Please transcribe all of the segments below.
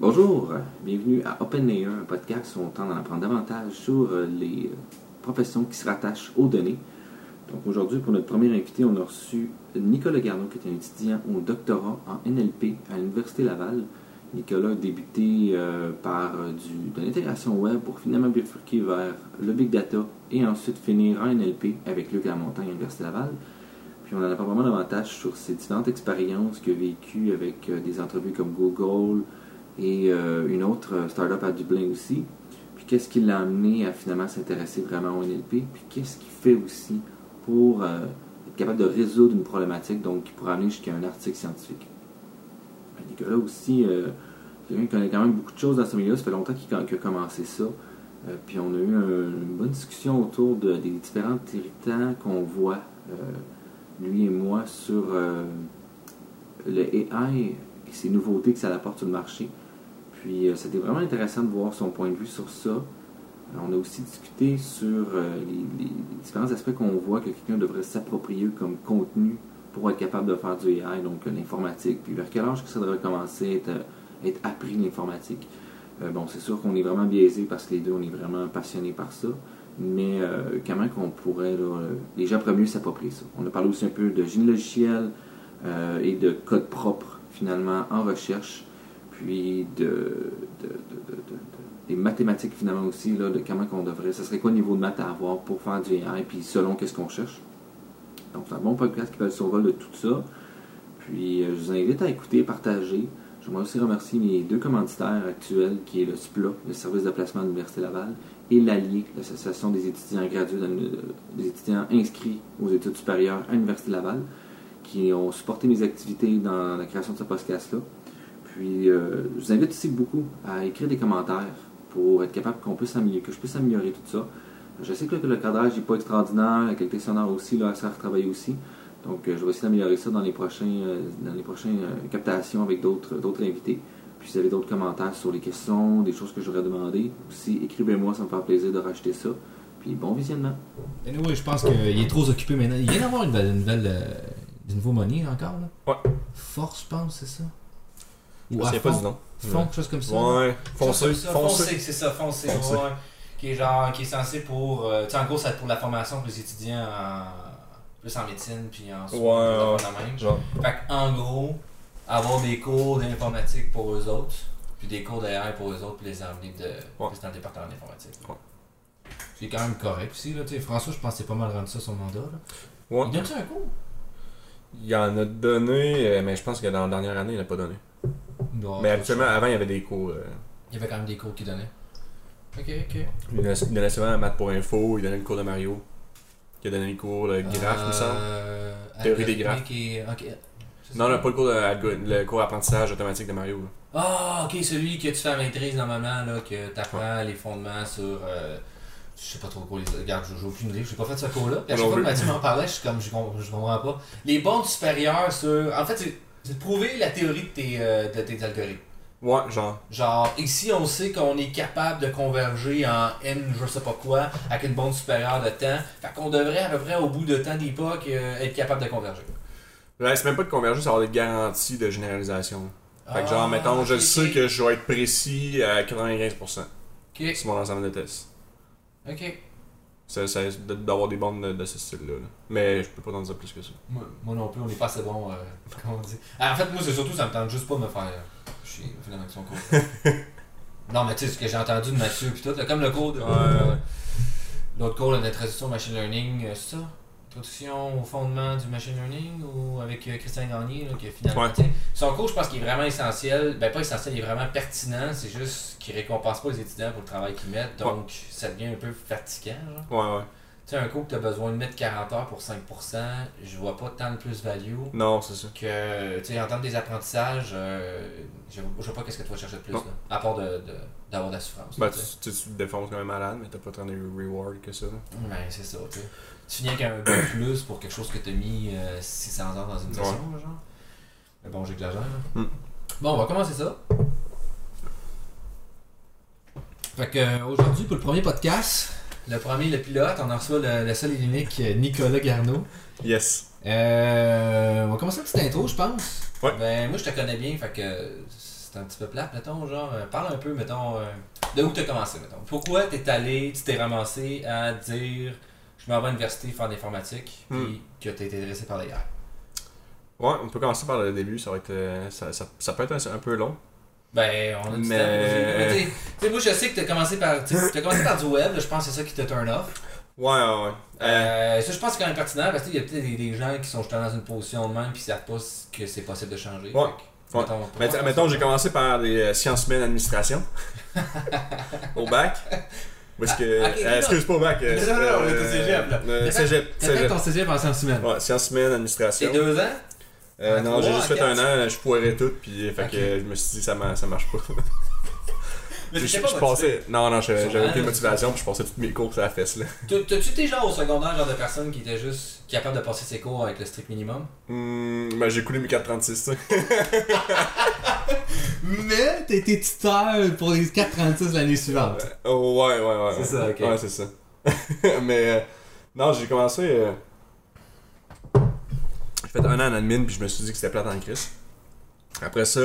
Bonjour, bienvenue à Open un podcast où on tente d'en apprendre davantage sur euh, les euh, professions qui se rattachent aux données. Donc aujourd'hui, pour notre premier invité, on a reçu Nicolas Garneau, qui est un étudiant au doctorat en NLP à l'Université Laval. Nicolas a débuté euh, par de l'intégration web pour finalement bifurquer vers le big data et ensuite finir en NLP avec Luc Lamontagne à l'Université Laval. Puis on en a pas vraiment davantage sur ses différentes expériences qu'il a vécues avec des entrevues comme Google, et euh, une autre euh, startup à Dublin aussi. Puis qu'est-ce qui l'a amené à finalement s'intéresser vraiment au NLP, puis qu'est-ce qu'il fait aussi pour euh, être capable de résoudre une problématique, donc qui pourrait amener jusqu'à un article scientifique? Ben, Nicolas aussi, quelqu'un qui connaît quand même beaucoup de choses dans ce milieu, ça fait longtemps qu'il a, commencé ça. puis on a eu une bonne discussion autour de, des différents irritants qu'on voit, lui et moi, sur le AI et ses nouveautés que ça apporte sur le marché. Puis euh, c'était vraiment intéressant de voir son point de vue sur ça. Euh, on a aussi discuté sur euh, les, différents aspects qu'on voit que quelqu'un devrait s'approprier comme contenu pour être capable de faire du AI, donc l'informatique. Puis vers quel âge que ça devrait commencer à être, appris l'informatique? bon, c'est sûr qu'on est vraiment biaisé parce que les deux, on est vraiment passionnés par ça. Mais comment qu'on pourrait, les pourraient mieux s'approprier ça? On a parlé aussi un peu de génie logiciel et de code propre, finalement, en recherche puis de, des mathématiques finalement aussi, là, de comment qu'on devrait, ça serait quoi le niveau de maths à avoir pour faire du AI, puis selon qu'est-ce qu'on cherche. Donc c'est un bon podcast qui va le survol de tout ça. Puis euh, je vous invite à écouter partager. J'aimerais aussi remercier mes deux commanditaires actuels, qui est le SPLA, le service de placement de l'Université Laval, et l'ALIE, l'association des étudiants gradués, des étudiants inscrits aux études supérieures à l'Université Laval, qui ont supporté mes activités dans la création de ce podcast-là. Puis, euh, je vous invite aussi beaucoup à écrire des commentaires pour être capable qu'on puisse améliorer, que je puisse améliorer tout ça. Je sais que le, cadrage n'est pas extraordinaire, la qualité sonore aussi, là, ça à retravailler aussi. Donc, euh, je vais essayer d'améliorer ça dans les prochains, euh, dans les prochaines captations avec d'autres, d'autres invités. Puis, si vous avez d'autres commentaires sur les questions, des choses que j'aurais demandé, aussi écrivez-moi, ça me fera plaisir de racheter ça. Puis, bon visionnement. oui, je pense qu'il est trop occupé maintenant. Il vient d'avoir une nouvelle, une nouveau money encore, là. Ouais. Force, je pense, c'est ça. Ou à pas du nom. Fond, quelque chose comme ça. Ouais, foncé. Foncé, c'est ça, foncé. Ouais, qui est genre, qui est censé pour. Euh, tu sais, en gros, ça pour la formation pour les étudiants en, plus en médecine puis en soins. Ouais, même. Genre. Fait en gros, avoir des cours d'informatique pour eux autres, puis des cours d'AR pour eux autres, puis les amener de, ouais. dans le département d'informatique. Ouais. C'est quand même correct aussi. Là, François, je pense que c'est pas mal rendu ça son mandat. Là. Ouais. Il donne-tu un cours? Il en a donné, euh, mais je pense que dans la dernière année, il n'a pas donné mais habituellement, avant, il y avait des cours. Euh, il y avait quand même des cours qu'il donnait. Ok, ok. Il donnait, il donnait souvent maths pour info, il donnait le cours de Mario. Il a donné le cours de graphe, il me semble. Euh, Théorie des graphes. Non, non, pas le cours, de, le cours d'apprentissage automatique de Mario. Ah, ok, celui que tu fais à maîtrise normalement, là, que tu apprends les fondements sur. Euh, je sais pas trop quoi les. Regarde, j'ai aucune idée, j'ai pas fait ce cours-là. À chaque fois que Mathieu m'en parlait, je suis comme, je, je comprends pas. Les bandes supérieures sur. En fait, c'est c'est de prouver la théorie de tes, euh, de tes algorithmes. Ouais, genre. Genre, ici, on sait qu'on est capable de converger en n, je sais pas quoi, avec une bande supérieure de temps. Fait qu'on devrait, à peu près, au bout de temps d'époque, euh, être capable de converger. Ouais, c'est même pas de converger, c'est avoir des garanties de généralisation. Fait que, genre, ah, mettons, je sais que je vais être précis à 95%. Ok. C'est mon ensemble de tests. Ok. C'est d'avoir des bandes de, ce style-là. Mais je peux pas t'en dire plus que ça. Moi, non plus, on est pas assez bon. Euh, comment on dit ah, En fait, moi, c'est surtout, ça me tente juste pas de me faire. Je suis finalement avec son cours. non, mais tu sais, ce que j'ai entendu de Mathieu, puis tout, comme le cours de. L'autre cours d'introduction au machine learning, euh, c'est ça Introduction au fondement du machine learning ou avec euh, Christian Gagné, là, qui a finalement. Son cours, je pense qu'il est vraiment essentiel. Ben, pas essentiel, il est vraiment pertinent. C'est juste qu'il récompense pas les étudiants pour le travail qu'ils mettent. Donc, ça devient un peu fatigant. Ouais, ouais. Tu sais, un cours que tu as besoin de mettre 40 heures pour 5%, je vois pas tant de plus-value. Non, c'est ça. Que, tu sais, en termes des apprentissages, euh, je, je vois pas qu'est-ce que tu vas chercher de plus, là, à part d'avoir de, d'avoir de, la souffrance. Ben, tu, tu, te défonces quand même malade, mais t'as pas tant de reward que ça. Ben, c'est ça, tu sais tu finis avec un bon plus pour quelque chose que tu as mis 600 euh, heures dans une session, genre? Mais bon, j'exagère. Mm. Bon, on va commencer ça. Fait que euh, aujourd'hui, pour le premier podcast, le premier, le pilote, on en reçoit le, seul et l'unique euh, Nicolas Garneau. Yes. on va commencer une petite intro, je pense. Ouais. Ben, moi, je te connais bien, fait que c'est un petit peu plate, mettons, genre, euh, parle un peu, mettons, euh, de où tu as commencé, mettons. Pourquoi tu es allé, tu t'es ramassé à dire, je m'en vais à l'université faire de l'informatique, puis hmm. que tu été intéressé par les Ouais, on peut commencer par le début, ça va être, euh, ça, ça, ça, peut être un, peu long. Ben, on a du mais... Tu sais, moi, je sais que tu as commencé par, as commencé par du web, je pense que c'est ça qui te turn off. Ouais, ouais, ouais. Euh, ça, je pense que c'est quand même pertinent parce qu'il y a peut-être des, gens qui sont justement dans une position de même puis qui savent pas que c'est possible de changer. Ouais. Mettons, mettons j'ai commencé par des euh, sciences humaines administration au bac. Parce que. Ah, euh, excuse pas au bac. Euh, non, non, on au cégep là. Euh, cégep. T'as fait ton cégep en sciences humaines. Ouais, sciences humaines, administration. Et deux ans? Euh, Non, j'ai juste fait un an, je foirais tout, puis fait que je me suis dit ça, ça marche pas. Mais je, je passais. Non, non, j'avais aucune motivation, puis je passais toutes mes cours sur la fesse. là. T'as-tu été genre au secondaire, genre de personne qui était juste capable de passer ses cours avec le strict minimum? Hum, ben j'ai coulé mes 436, ça. Mais t'as été tuteur pour les 436 l'année suivante. Oh, ouais, ouais, ouais. C'est ça, ok. Ouais, c'est ça. Mais euh, non, j'ai commencé. Euh... J'ai fait un an en admin, puis je me suis dit que c'était plate en crise. Après ça,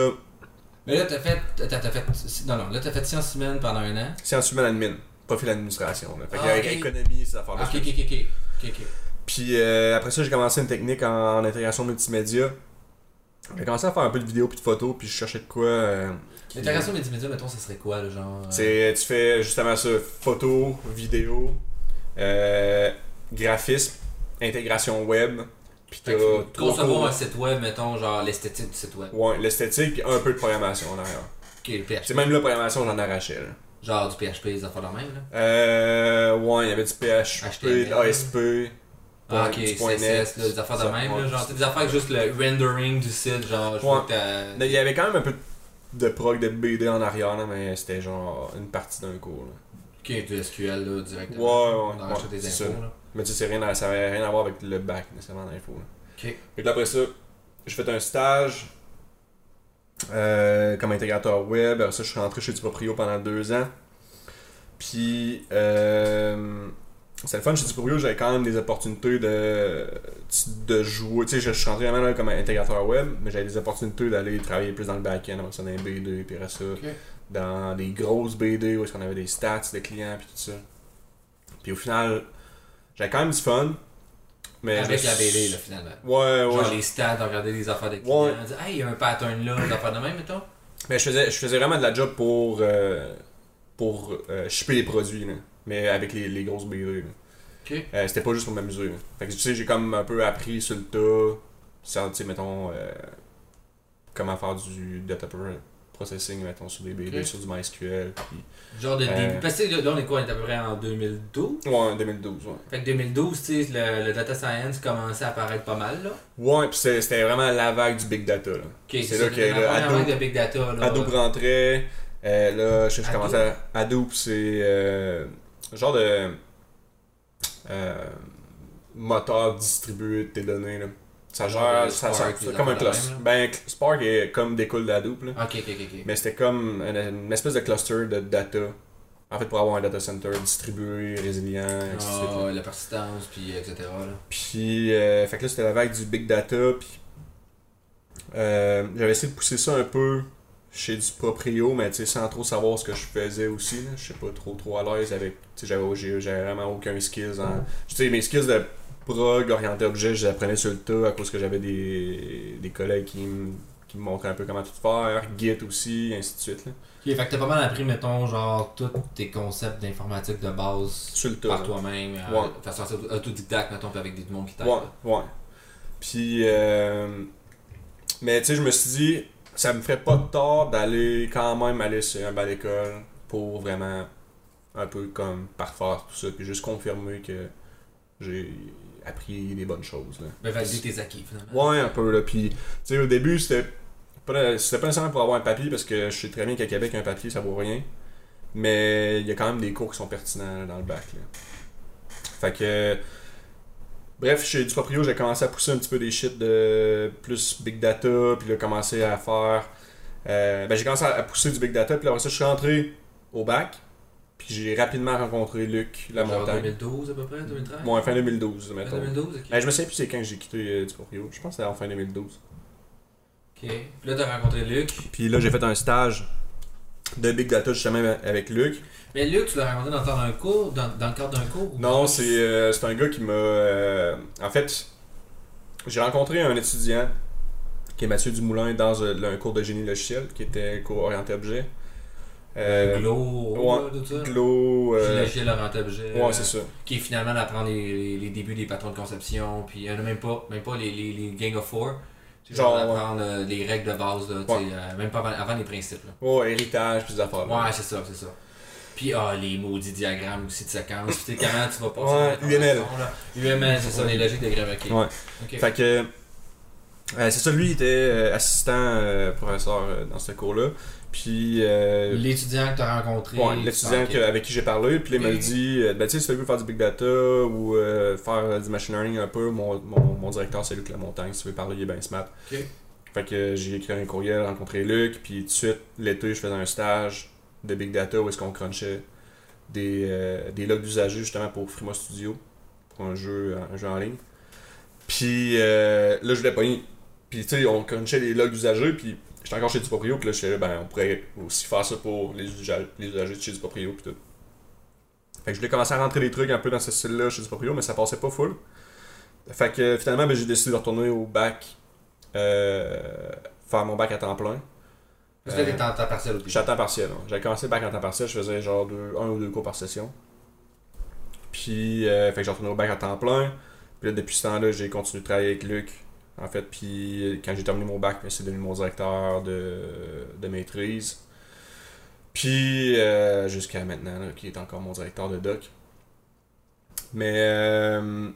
mais là, t'as fait, t'as, fait. Non, non, là, t'as fait sciences humaines pendant un an. Sciences humaines admin, pas fait l'administration. Fait ah, okay. économie, ça affaires-là. Ok, ok, ok. ok, ok. Puis euh, après ça, j'ai commencé une technique en, intégration multimédia. J'ai commencé à faire un peu de vidéo puis de photos, puis je cherchais de quoi. Euh, L'intégration multimédia, mettons, ça serait quoi, le genre euh? C'est, Tu fais justement ça photo, vidéo, euh, graphisme, intégration web, puis t'as. Un site web, mettons, genre l'esthétique du site web. Ouais, l'esthétique, puis un peu de programmation en arrière. Ok, le PHP. C'est même la programmation, j'en arrachais, là. Genre du PHP, des affaires de même, là? Euh. Ouais, il y avait du PHP, de l'ASP. Ah, ok, CSS, des affaires de même, là. Genre, des affaires avec juste le rendering du site, genre, je vois que Il y avait quand même un peu de prog de BD en arrière, là, mais c'était genre une partie d'un cours, là. Ok, du SQL, là, directement. Ouais, ouais. Ouais, des infos, là. Mais tu sais, rien ça n'avait rien à voir avec le bac nécessairement d'info. Ok. Et après ça, j'ai fait un stage euh, comme intégrateur web. Après ça, je suis rentré chez Duproprio pendant deux ans. Puis, euh, c'est le fun chez Duproprio, j'avais quand même des opportunités de, de jouer. Tu sais, je suis rentré vraiment comme intégrateur web, mais j'avais des opportunités d'aller travailler plus dans le back-end, après ça dans les BD, puis après ça, dans des grosses BD où est-ce qu'on avait des stats de clients, puis tout ça. Puis au final, j'avais quand même du fun. Mais Avec la BD, là, finalement. Ouais, ouais. Genre les stats, regarder les affaires des clients, dire, hey, il y a un pattern là, des affaires de même, mettons. Mais je faisais, je faisais vraiment de la job pour, euh, pour euh, shipper les produits, là. Mais avec les, les grosses BD. Là. Euh, c'était pas juste pour m'amuser. Fait que tu sais, j'ai comme un peu appris sur le tas, tu sais, mettons, euh, comment faire du data processing, mettons, sur des BD, sur du MySQL. Puis, Genre de début. Parce que là, on est quoi? On est à peu près en 2012 Ouais, en 2012, ouais. Fait que 2012, tu sais, le, le, data science commençait à apparaître pas mal, là. Ouais, puis c'était vraiment la vague du big data, là. C'est là que la Adobe, vague de big data, là. Adobe rentrait. Euh, là, je, je commençais à. Adobe, c'est. Genre de. Euh, moteur distribué de tes données, là. Ça gère, ça, ça, comme un cluster. Ben, Spark est comme découle d'Hadoop. Là. Ok, ok, ok. Mais c'était comme une, espèce de cluster de data. En fait, pour avoir un data center distribué, résilient, etc. Ah, la persistance, puis etc. Là. Puis, euh, fait que là, c'était la vague du big data. Puis, euh, j'avais essayé de pousser ça un peu chez du proprio, mais tu sais, sans trop savoir ce que je faisais aussi. Je sais pas trop trop à l'aise avec. Tu sais, j'avais vraiment aucun skills. En... Tu sais, mes skills de prog, orienté objet, j'apprenais sur le tas à cause que j'avais des, des collègues qui me, qui me montraient un peu comment tout faire, Git aussi, ainsi de suite. Là. Ok, fait que t'as pas mal appris, mettons, genre, tous tes concepts d'informatique de base sur le tas, par toi-même, euh, ouais. de façon autodidacte, mettons, avec des monde qui t'aident. Ouais, ouais. Puis, euh, mais tu sais, je me suis dit, ça me ferait pas de tort d'aller quand même aller sur un bal d'école pour vraiment un peu comme parfaire tout ça, puis juste confirmer que j'ai appris des bonnes choses. Là. Ben, valider tes acquis, finalement. Ouais, un peu. Là. Puis, tu sais, au début, c'était pas, c'était pas nécessairement pour avoir un papier, parce que je sais très bien qu'à Québec, un papier, ça vaut rien. Mais il y a quand même des cours qui sont pertinents dans le bac. Là. Fait que. Bref, chez Duproprio, j'ai commencé à pousser un petit peu des shit de plus big data, puis là, commencé à faire. Euh, ben, j'ai commencé à pousser du big data, puis après ça, je suis rentré au bac. Puis j'ai rapidement rencontré Luc la Genre 2012 à peu près, 2013 Bon, fin 2012, mettons. Fin 2012, ok. Ben, je me souviens plus c'est quand j'ai quitté euh. Je pense que c'était en fin 2012. Ok. Ok. Puis là, t'as rencontré Luc. Puis là, j'ai fait un stage de Big Data justement avec Luc. Mais Luc, tu l'as rencontré dans le cadre d'un cours, dans, dans le cadre d'un cours ou Non, c'est euh, c'est un gars qui m'a. euh, en fait, j'ai rencontré un étudiant qui est Mathieu Dumoulin dans euh, un cours de génie logiciel qui était cours orienté objet. Euh, Glow, ouais, tout ça? Glo. euh, Génie logiciel, orienté objet. ouais, c'est ça. Qui est finalement d'apprendre les, les, les débuts des patrons de conception, puis il y en a même pas, même pas les, les, les Gang of Four. Genre, Genre, euh, les règles de base, là, Ouais. euh, même pas avant, avant les principes. Là. Ouais, héritage, puis des affaires. là. Ouais, c'est ça, c'est ça. Puis ah, les maudits diagrammes aussi de séquences, puis tu sais comment tu vas passer Ouais, UML. là? UML, c'est ça, les logiques de grave ok. Ouais. Ok. Fait que. euh, c'est ça, lui, il était assistant professeur dans ce cours-là. Puis. euh, L'étudiant que tu as rencontré. Ouais, l'étudiant avec qui j'ai parlé, puis il m'a dit euh, ben, tu sais, si tu veux faire du big data ou euh, faire du machine learning un peu, mon, mon, mon directeur, c'est Luc Lamontagne. Si tu veux parler, il est bien smart. Ok. Fait que j'ai écrit un courriel, rencontré Luc, puis tout de suite, l'été, je faisais un stage de big data où est-ce qu'on crunchait des, euh, des logs d'usagers justement pour Frima Studio, pour un jeu, un jeu en ligne. Puis là, je l'ai pogné. Puis tu sais, on crunchait les logs d'usagers, puis j'étais encore chez Duproprio, puis là, je suis ben, on pourrait aussi faire ça pour les usagers, les usagers de chez Duproprio, puis tout. Fait que je voulais commencer à rentrer des trucs un peu dans ce style-là chez Duproprio, mais ça passait pas full. Fait que finalement, ben, j'ai décidé de retourner au bac, euh, faire mon bac à temps plein. Que Euh, en temps partiel au début. J'étais à temps partiel. hein. J'avais commencé le bac en temps partiel, je faisais genre deux, un ou deux cours par session. Puis, euh, fait que j'ai retourné au bac à temps plein. Puis là, depuis ce temps-là, j'ai continué de travailler avec Luc. En fait, puis quand j'ai terminé mon bac, c'est devenu mon directeur de, de maîtrise. Puis, euh, jusqu'à maintenant, qui est encore mon directeur de doc. Mais, euh,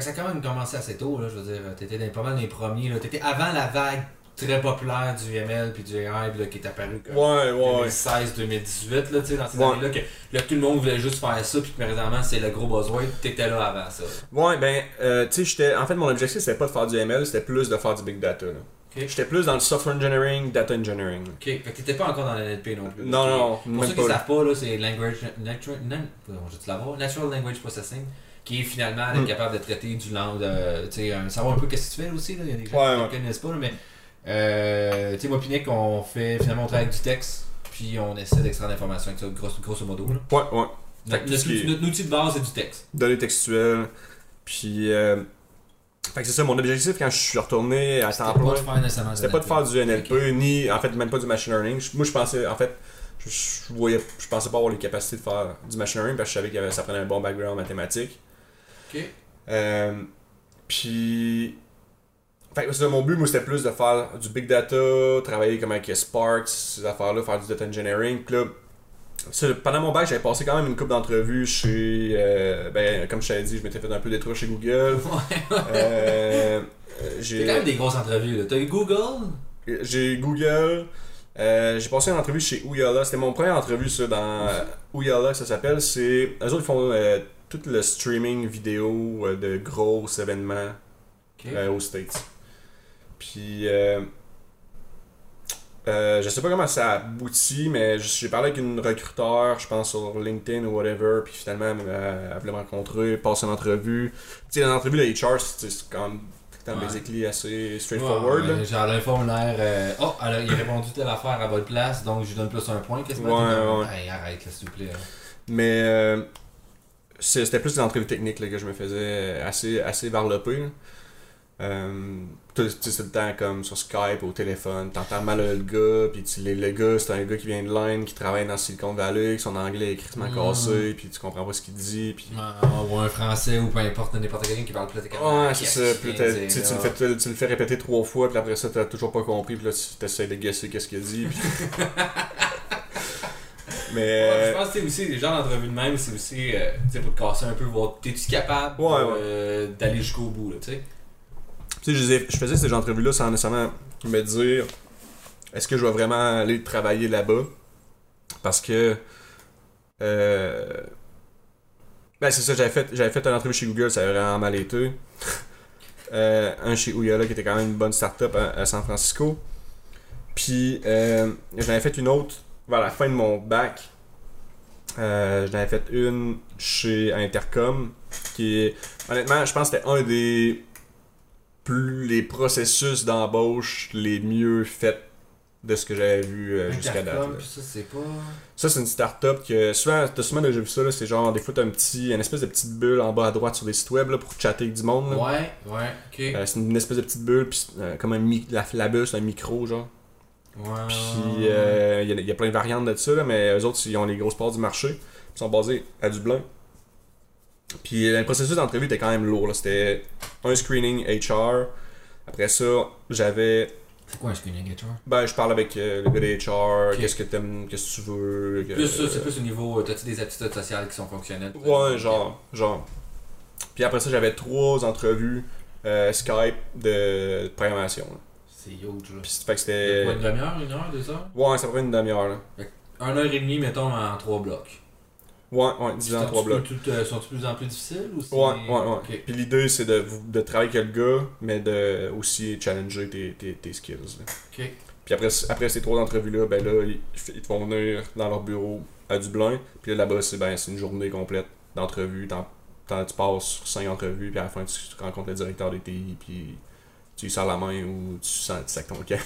ça a quand même commencé assez tôt, là, je veux dire, t'étais pas mal les premiers, là. T'étais avant la vague très populaire du ML puis du AI là, qui est apparu comme ouais, ouais. 2016-2018, là, tu sais, dans ces Ouais. années-là, que là, tout le monde voulait juste faire ça, puis que présentement, c'est le gros besoin, t'étais là avant ça. Ouais, ben, euh, tu sais, j'étais. En fait, mon objectif, c'était pas de faire du ML, c'était plus de faire du big data. là. J'étais plus dans le software engineering, data engineering. Ok, fait que t'étais pas encore dans l'NLP non plus. Non, non, Pour même ceux qui savent pas, là, c'est Language. Natural, nan- pardon, je vais te l'avoir. Natural Language Processing, qui est finalement Hmm. capable de traiter du langue, de, tu sais, euh, savoir un peu qu'est-ce que tu fais aussi. Là. Il y a des gens Ouais, qui ne ouais. connaissent pas, là, mais euh, tu sais, moi, Pinique, on fait finalement on travaille avec du texte, puis on essaie d'extraire l'information avec ça, grosso, grosso modo. Là. Ouais, ouais. Notre, notre est- notre outil de base, c'est du texte. Données textuelles. Puis. Euh... Fait que c'est ça, mon objectif quand je suis retourné à temps C'était pas plein. de faire nécessairement C'était pas de faire du NLP, ni en fait même pas du machine learning. Moi je pensais en fait je, je voyais je pensais pas avoir les capacités de faire du machine learning parce que je savais que ça prenait un bon background mathématique. Ok. Euh, puis fait que mon but moi c'était plus de faire du big data, travailler comme avec Spark, ces affaires-là, faire du data engineering. Puis là, ça, pendant mon bac, j'avais passé quand même une couple d'entrevues chez euh, ben comme je t'avais dit, je m'étais fait un peu détruire chez Google. Ouais. Euh, j'ai quand même des grosses entrevues. T'as eu Google? J'ai Google. euh, j'ai passé une entrevue chez Ouyala. C'était mon première entrevue ça, dans euh, Ouyala, ça s'appelle. C'est eux autres ils font euh, tout le streaming vidéo euh, de gros événements Ok. euh, aux States. Puis euh, euh, je sais pas comment ça aboutit, mais j'ai parlé avec une recruteur, je pense sur LinkedIn ou whatever, puis finalement elle, m'a- elle voulait me rencontrer, passer une entrevue. Tu sais, l'entrevue de HR, c'est quand même temps Ouais. basically assez straightforward. Ouais, là. genre le formulaire, euh, oh, alors, il a répondu telle affaire à votre place, donc je lui donne plus un point. Qu'est-ce que Ouais, ouais. Hey, arrête, s'il te plaît. là. Mais euh, c'était plus l'entrevue technique là, que je me faisais assez, assez. Euh, tout- tu sais, c'est le temps comme sur Skype, au téléphone, t'entends mal le gars, puis tu- le, le gars, c'est un gars qui vient de Line, qui travaille dans Silicon Valley, son anglais est crissement Mm. cassé, puis tu comprends pas ce qu'il dit, puis... Ou un français, ou peu importe, n'importe quelqu'un qui parle plus de Ouais, c'est ça, puis tu le, fais, répéter trois fois, puis après ça, t'as toujours pas compris, puis là, tu essaies de guesser qu'est-ce qu'il dit. Mais... Ouais, je pense que aussi, les gens d'entrevue de même, c'est aussi, euh, pour te casser un peu, voir, t'es-tu capable Ouais, ouais. euh, d'aller jusqu'au bout, là, tu sais? Tu sais, je, je faisais ces entrevues-là sans nécessairement me dire est-ce que je vais vraiment aller travailler là-bas? Parce que. Euh, ben, c'est ça, j'avais fait, j'avais fait une entrevue chez Google, ça avait vraiment mal été. Euh, un chez Ouya qui était quand même une bonne start-up à, à San Francisco. Puis, euh, j'en avais fait une autre vers la fin de mon bac. Euh, j'en avais fait une chez Intercom, qui est. Honnêtement, je pense que c'était un des plus les processus d'embauche les mieux faits de ce que j'avais vu euh, jusqu'à date. Là. ça, c'est pas. Ça, c'est une start-up que souvent, t'as souvent déjà vu ça, là, c'est genre, des fois, t'as un petit, une espèce de petite bulle en bas à droite sur des sites web là, pour chatter avec du monde. là. Ouais, ouais, ok. Euh, c'est une espèce de petite bulle, puis euh, comme un mi- la, la bulle, c'est un micro, genre. ouais. Puis euh, il y, a- il y a plein de variantes de ça, là, mais eux autres, ils ont les grosses parts du marché. Ils sont basés à Dublin. Puis euh, le processus d'entrevue était quand même lourd. là. C'était un screening HR. Après ça, j'avais. C'est quoi un screening HR? Ben, je parle avec euh, le gars des HR. Qu'est-ce que t'aimes, qu'est-ce que tu veux. que- Plus ça, c'est plus au niveau. T'as-tu des aptitudes sociales qui sont fonctionnelles? Ouais, genre, genre. Puis après ça, j'avais trois entrevues euh, Skype de, de programmation. C'est huge, là. Puis fait que Quoi, c'était. une demi-heure, une heure, deux heures? Ouais, ça prend une demi-heure. là. Un heure et demie, mettons, en trois blocs. Ouais, ouais, 10 ans, Sont-tu trois blocs. plus- tout, euh, Sont-ils de plus en plus difficiles ou. Ouais, ouais, ouais. Puis l'idée, c'est de, de travailler avec le gars, mais de aussi challenger tes, tes, tes skills. là. Ok. Puis après, après ces trois entrevues-là, ben là, ils, ils te font venir dans leur bureau à Dublin. Puis là, là-bas, c'est ben, c'est une journée complète d'entrevues. Tu passes sur cinq entrevues, puis à la fin, tu, tu rencontres le directeur des TI, puis tu lui sers la main ou tu sens tu sacs ton camp.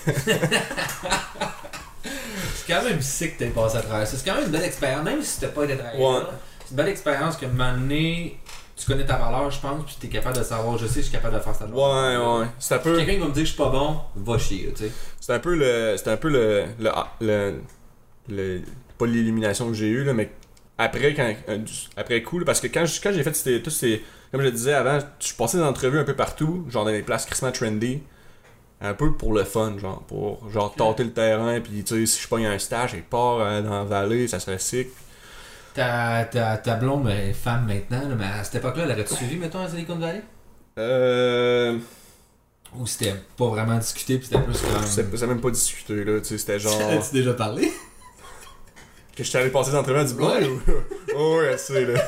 C'est quand même sick que t'aies passé à travers ça. C'est quand même une belle expérience, même si t'as pas été Ouais. là. C'est une belle expérience que, donné, tu connais ta valeur, je pense, puis t'es capable de savoir, je sais, je suis capable de faire ça. Ouais, ouais. C'est un peu. Quelqu'un qui va me dire que je suis pas bon, va chier, tu sais. C'est un peu le. C'est un peu le. le, le, le- pas l'élimination que j'ai eu là, mais après quand euh, après coup, là, parce que quand, quand j'ai fait tous ces. Comme je le disais avant, je passais des entrevues un peu partout, genre dans des places crissement trendy. Un peu pour le fun, genre, pour genre tâter le terrain, puis tu sais, si je pogne un stage et part euh, dans la vallée, ça serait sick. Ta, ta, ta blonde est femme maintenant, là, mais à cette époque-là, elle aurait-tu suivi, mettons, à Silicon Valley? Euh. Ou c'était pas vraiment discuté, puis c'était plus comme. C'est même pas discuté, là, tu sais, c'était genre. As-tu déjà parlé? Que j'étais allé passer des entrevues à Dublin Ouais. ou. oh, ouais, c'est là.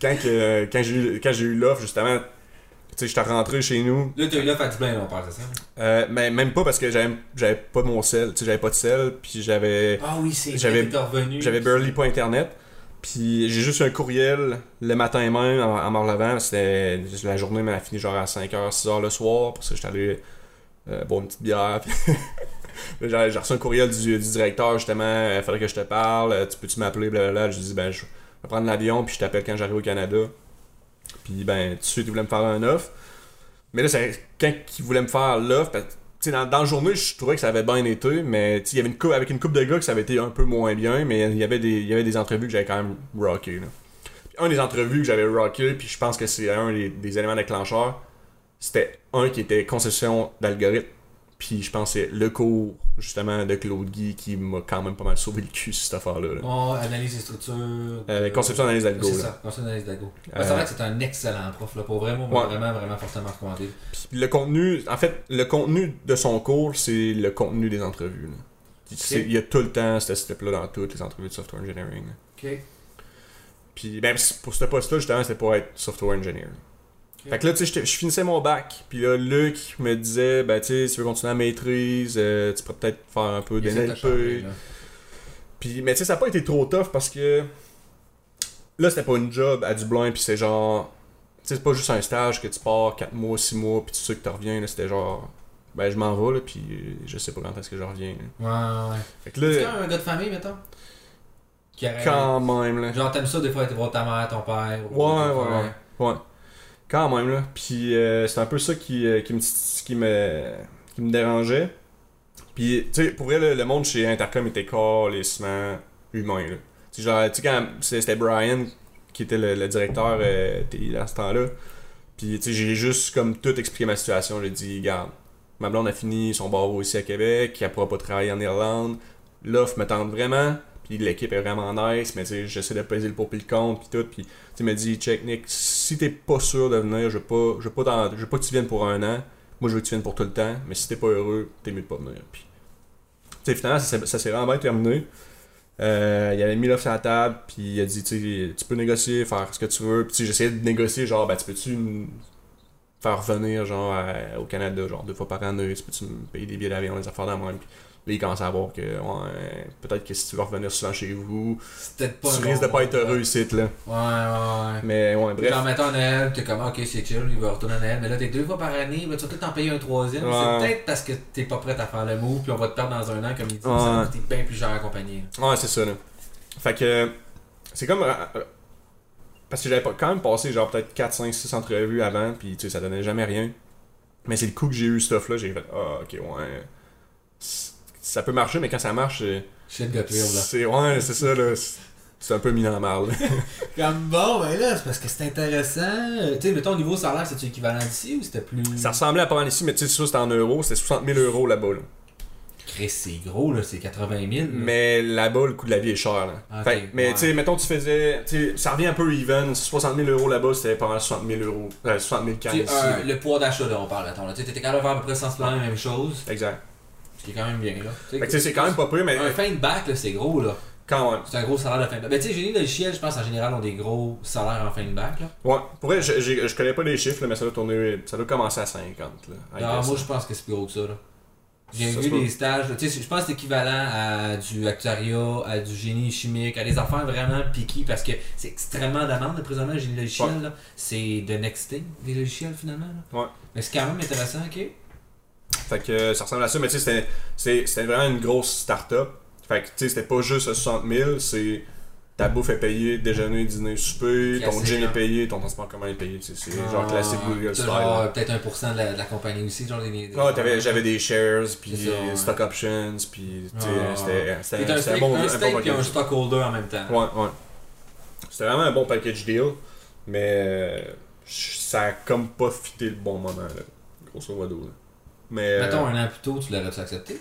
Quand que- quand j'ai eu, j'ai eu l'offre, justement, tu sais, j'étais rentré chez nous. Là, t'as eu l'offre à Dublin, on parle de ça. Euh, mais même pas parce que j'avais, pas mon sel, tu sais, j'avais pas de sel, puis j'avais. Ah oui, c'est J'avais-. J'avais barely pas internet. Puis j'ai juste eu un courriel le matin même en, en me relevant. C'était la journée m'a fini genre à 5h, 6h le soir. Parce que j'étais allé euh, boire une petite bière. puis j'ai j'ai reçu un courriel du, du directeur justement. Il fallait que je te parle. euh, Tu peux-tu m'appeler? Blablabla. Je dis ben je vais prendre l'avion puis je t'appelle quand j'arrive au Canada. Puis ben tout de suite il voulait me faire un offre. Mais là, c'est quand il voulait me faire l'offre, dans, dans la journée, je trouvais que ça avait bien été, mais il y avait une coupe, avec une coupe de gars que ça avait été un peu moins bien, mais il y avait des, y avait des entrevues que j'avais quand même rocké. Là. Puis un des entrevues que j'avais rocké, puis je pense que c'est un des, des éléments déclencheurs, c'était un qui était conception d'algorithme. Puis je pense que c'est le cours, justement, de Claude Guy qui m'a quand même pas mal sauvé le cul sur cette affaire-là. là. Bon, analyse des structures. Euh, conception d'analyse d'algo. C'est ça, conception d'analyse d'algo. Euh, C'est vrai que c'est un excellent prof, là. Pour vraiment, Ouais. vraiment, vraiment fortement recommandé. Puis le contenu, en fait, le contenu de son cours, c'est le contenu des entrevues. là. Il y a tout le temps ce step-là dans toutes les entrevues de software engineering. là. Ok. Puis ben, pour ce poste-là, justement, c'était pour être software engineer. Fait que là, tu sais, je finissais mon bac, puis là, Luc me disait, ben, tu sais, si tu veux continuer à maîtrise, euh, tu pourrais peut-être faire un peu d'NLP. Puis, mais tu sais, ça n'a pas été trop tough parce que là, c'était pas une job à Dublin, puis c'est genre, tu sais, c'est pas juste un stage que tu pars 4 mois, 6 mois, puis tu sais que tu reviens, là, c'était genre, ben, je m'en vais, là, puis je sais pas quand est-ce que je reviens. là. Ouais, ouais. Fait que là, quand même un gars de famille, mettons? Quand même, là. Genre, t'aimes ça des fois aller voir ta mère, ton père ou- Ouais, ou- ouais, ouais. Ouais. Quand même, là. Puis euh, c'est un peu ça qui, euh, qui, me, qui, me, qui me dérangeait. Puis, tu sais, pour vrai, là, le monde chez Intercom était calissement humain, là. Tu genre, tu quand c'était Brian qui était le, le directeur euh, à ce temps-là. Puis, tu sais, j'ai juste comme tout expliqué ma situation. J'ai dit, regarde, ma blonde a fini son barreau ici à Québec, elle pourra pas travailler en Irlande. L'offre me tente vraiment. Puis l'équipe est vraiment nice, mais j'essaie de peser le pour puis le contre, puis tout. Puis tu me dis, check Nick, si t'es pas sûr de venir, je veux pas, je veux pas, je pas que tu viennes pour un an. Moi, je veux que tu viennes pour tout le temps, mais si t'es pas heureux, t'es mieux de pas venir. Puis, tu sais, finalement, ça, s'est- vraiment bien terminé. Euh, il avait mis l'offre sur la table, puis il a dit, tu peux négocier, faire ce que tu veux. Puis j'essayais de négocier, genre, ben, tu peux-tu me faire revenir, genre, au Canada, genre, deux fois par année, tu peux-tu me payer des billets d'avion, des affaires. Puis, Là, ils commencent à voir que ouais, peut-être que si tu veux revenir souvent chez vous, pas tu risques de pas être heureux ici, là. Ouais, ouais, ouais. Mais ouais, Bref. Genre, mettons Noël, t'es comme, ok, c'est chill, il va retourner à Noël, mais là, t'es deux fois par année, ben, tu vas peut-être en payer un troisième. Ouais. C'est peut-être parce que t'es pas prêt à faire le move, puis on va te perdre dans un an, comme il dit, ça coûter bien plus cher à accompagner. Ouais, c'est ça, là. Fait que. C'est comme. euh, euh, parce que j'avais quand même passé genre peut-être 4, 5, 6 entrevues avant, puis tu sais, ça donnait jamais rien. Mais c'est le coup que j'ai eu ce stuff-là, j'ai fait, ah, ok, ouais. Ça peut marcher, mais quand ça marche, c'est. Shit got real, là. C'est ouais, c'est ça, là. c'est- un peu mis dans la marde. là. Comme bon, ben là, c'est parce que c'est intéressant. Euh, Tu sais, mettons, au niveau salaire, c'était équivalent d'ici ou c'était plus. ça ressemblait à pas mal ici, mais tu sais, ça c'était en euros, c'était 60 000 euros là-bas. Là. Chris, c'est gros, là, c'est 80 000. là. Mais là-bas, le coût de la vie est cher. Là. Fait que- mais ouais. tu sais, mettons, tu faisais. tu sais, ça revient un peu even. 60 000 euros là-bas, c'était pas mal 60 000 euros. Euh, 60 000 Tu cannes sais, ici. euh, là. le poids d'achat, là, on parle, attends, là. Tu sais, t'étais capable de faire à peu près sensiblement la même chose, Exact. Qui est quand même bien, là. C'est quand même pas pire, mais Un fin de bac, là, c'est gros, là. quand même. C'est un gros salaire de fin de bac. Ben, tu sais, génie logiciel, je pense, en général, ont des gros salaires en fin de bac, là. Ouais, pour vrai, je, j'ai- je connais pas les chiffres, là, mais ça doit tourner. Ça doit commencer à 50. Là, Non, moi, je pense que c'est plus gros que ça, là. J'ai vu des stages, tu sais, je pense que c'est équivalent à du actuariat, à du génie chimique, à des affaires vraiment piquées parce que c'est extrêmement demande, là, présentement, le génie logiciel, Ouais. là. C'est de next thing, des logiciels, finalement, là. Ouais. Mais c'est quand même intéressant, ok? Fait que euh, ça ressemble à ça, mais tu sais, c'était- vraiment une grosse start-up. Fait que tu sais, c'était pas juste 60 000, c'est ta bouffe est payée, déjeuner, dîner, souper, ton gym hein. est payé, ton transport en commun est payé. C'est genre Ah, classique Google style. genre, euh, peut-être 1% de la, de la compagnie aussi, genre des. des- Ah, t'avais- j'avais des shares, puis ouais. stock options, puis tu sais, Ah. c'était un un bon, un un stake bon puis un stockholder en même temps. Ouais, ouais. C'était vraiment un bon package deal, mais euh, ça a comme pas fité le bon moment, là, grosso modo. là. Mais, euh, Mettons un an plus tôt, tu l'aurais-tu accepté?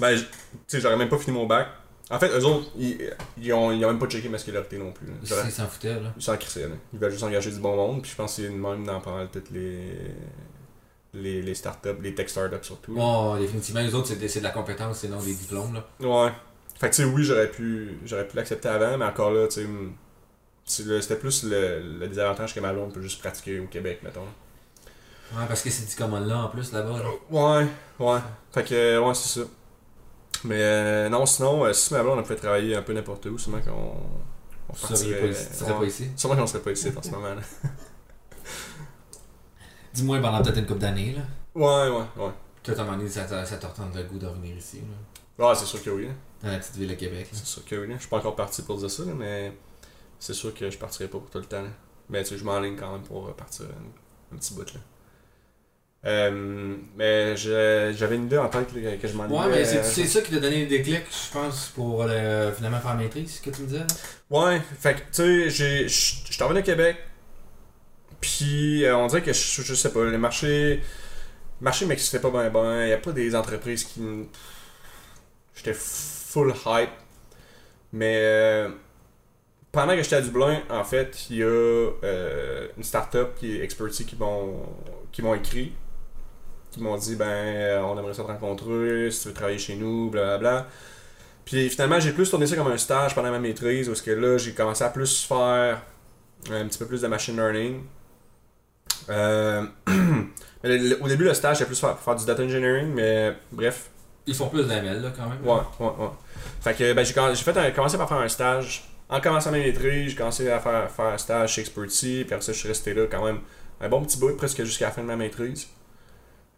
ben, tu sais, j'aurais même pas fini mon bac. En fait, eux autres, ils, ils, ont, ils ont même pas checké ma scolarité non plus. Ils s'en foutaient, là. Ils s'en crissaient, là. Ils veulent juste engager du bon monde, puis je pense que c'est même dans pas mal toutes les, les, les startups, les tech startups surtout. là. Bon, définitivement, les autres, c'est de, la compétence, c'est non des diplômes, là. Ouais. Fait que tu sais, oui, j'aurais pu, j'aurais pu l'accepter avant, mais encore là, tu sais, c'était plus le, le désavantage que ma blonde peut juste pratiquer au Québec, mettons. Ouais, parce que c'est dit comme là en plus, là-bas, là. Ouais, ouais. Fait que, euh, ouais, c'est ça. Mais euh, non, sinon, euh, si ma blonde, on pouvait travailler un peu n'importe où, sûrement qu'on on serais pas ici. Tu serais ouais. pas ici. Sûrement qu'on serait pas ici en ce moment, là. Dis-moi pendant peut-être une couple d'années, là. Ouais, ouais, ouais. Un moment donné, ça, ça, ça te retente le goût de revenir ici, là. Ah, c'est sûr que oui, là. Dans la petite ville de Québec. C'est sûr que oui, là. Je suis pas encore parti pour dire ça, là, mais c'est sûr que je partirai pas pour tout le temps, là. Mais tu sais, je m'enligne quand même pour euh, partir un, un petit bout, là. Euh, mais j'avais une idée en tête que je m'en Ouais, mais c'est euh, c'est ça qui t'a donné le déclic, je pense, pour euh, finalement faire maîtrise, ce que tu me disais, là? Ouais, fait que, tu sais, je suis revenu à Québec, puis euh, on dirait que, je, je sais pas, le marché, le marché m'excitait pas bien, ben, il y a pas des entreprises qui... J'étais full hype, mais euh, pendant que j'étais à Dublin, en fait, il y a euh, une startup qui est Experty qui m'ont qui m'ont écrit, qui m'ont dit, ben, euh, on aimerait ça te rencontrer, si tu veux travailler chez nous, blablabla. Puis finalement, j'ai plus tourné ça comme un stage pendant ma maîtrise, parce que là, j'ai commencé à plus faire un petit peu plus de machine learning. Euh, mais le- le- au début, le stage, c'était plus faire, faire du data engineering, mais bref. Ils font plus d'AML, là, quand même. Ouais, ouais, ouais. Fait que ben, j'ai fait un- commencé par faire un stage. En commençant ma maîtrise, j'ai commencé à faire, faire un stage chez Experty, puis après ça, je suis resté là quand même un bon petit bout, presque jusqu'à la fin de ma maîtrise.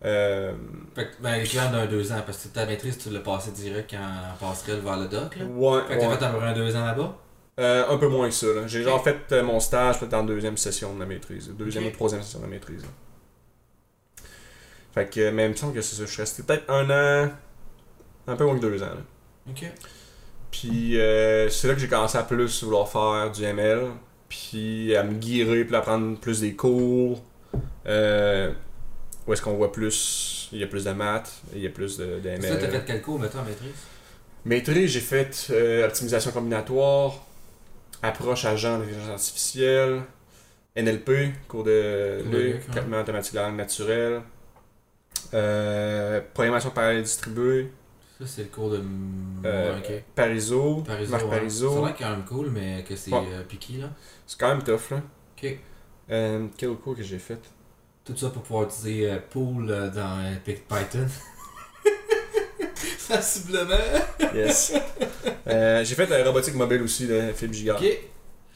Euh, Fait que, ben, l'équivalent d'un deux ans, parce que ta maîtrise, tu l'as passé direct en passerelle vers le doc, là. ouais, Fait que t'as ouais. fait à peu près un deux ans là-bas? Euh, un peu moins que ça. là. J'ai genre fait euh, mon stage peut-être en deuxième session de la maîtrise. Deuxième ou troisième session de la maîtrise. là. Fait que, mais il me semble que c'est ça. Je suis resté peut-être un an, un peu moins que deux ans. là. Ok. Puis c'est là que j'ai commencé à plus vouloir faire du ML. Puis à me guirer, puis à prendre plus des cours. Euh, où est-ce qu'on voit plus, il y a plus de maths, il y a plus de, de Ça, t'as ML. fait quel cours, mettons, en maîtrise? Maîtrise, j'ai fait euh, optimisation combinatoire, approche agent d'intelligence artificielle, NLP, cours de luc, ouais. traitement automatique de la langue naturelle, euh, programmation parallèle distribuée, Ça, c'est le cours de. euh, ok. Parizeau, Parizeau. Marc ouais. Parizeau. Ça a l'air quand même cool, mais que c'est Ouais. euh, piqué, là. C'est quand même tough, là. Ok. Quel cours que j'ai fait? Tout ça pour pouvoir utiliser euh, Pool euh, dans euh, Python. Sensiblement. Yes. Euh, j'ai fait la robotique mobile aussi, de Philippe Gigard. Ok.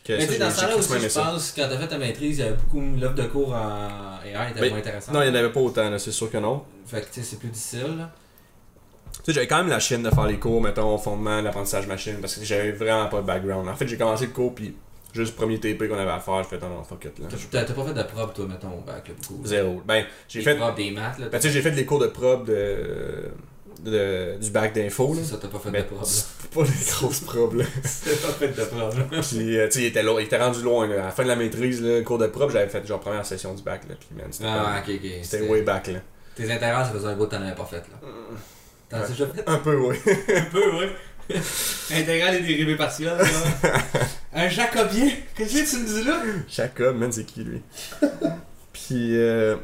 Que Mais ça, tu sais, dans ce j'ai temps-là aussi, crissement je ça. pense, quand t'as fait ta maîtrise, il y avait beaucoup. L'offre de cours en AI était Ben, moins intéressante. Non, il n'y en avait pas autant, là, c'est sûr que non. Fait que tu sais, c'est plus difficile. là. Tu sais, j'avais quand même la chienne de faire les cours, mettons, au fondement, l'apprentissage machine, parce que j'avais vraiment pas de background. En fait, j'ai commencé le cours, puis juste le premier TP qu'on avait à faire, je fais, non, non, fuck it, là. T'as t'as pas fait de probe, toi, mettons, au bac, là, beaucoup. Zéro. Ben, j'ai Des fait. des maths, là. Ben, tu sais, j'ai fait les cours de prob de, de- du bac d'info, là. C'est ça, t'as pas fait Mais de là. c'est pas des grosses probes, là. T'as pas fait de probe. là. Puis, euh, tu sais, il était, loin- il était rendu loin, là. À la fin de la maîtrise, là, le cours de prob, j'avais fait genre première session du bac, là. Puis, man, c'était Ah, ok, ok. C'était way back, là. Tes intérêts, ça faisait un bout que t'en avais pas fait, là. T'en as déjà fait? Un peu, oui. un peu, ouais. Intégral et dérivés partiels, là. un jacobien. Qu'est-ce que tu me dis là? Jacob, man, c'est qui lui? Puis, euh...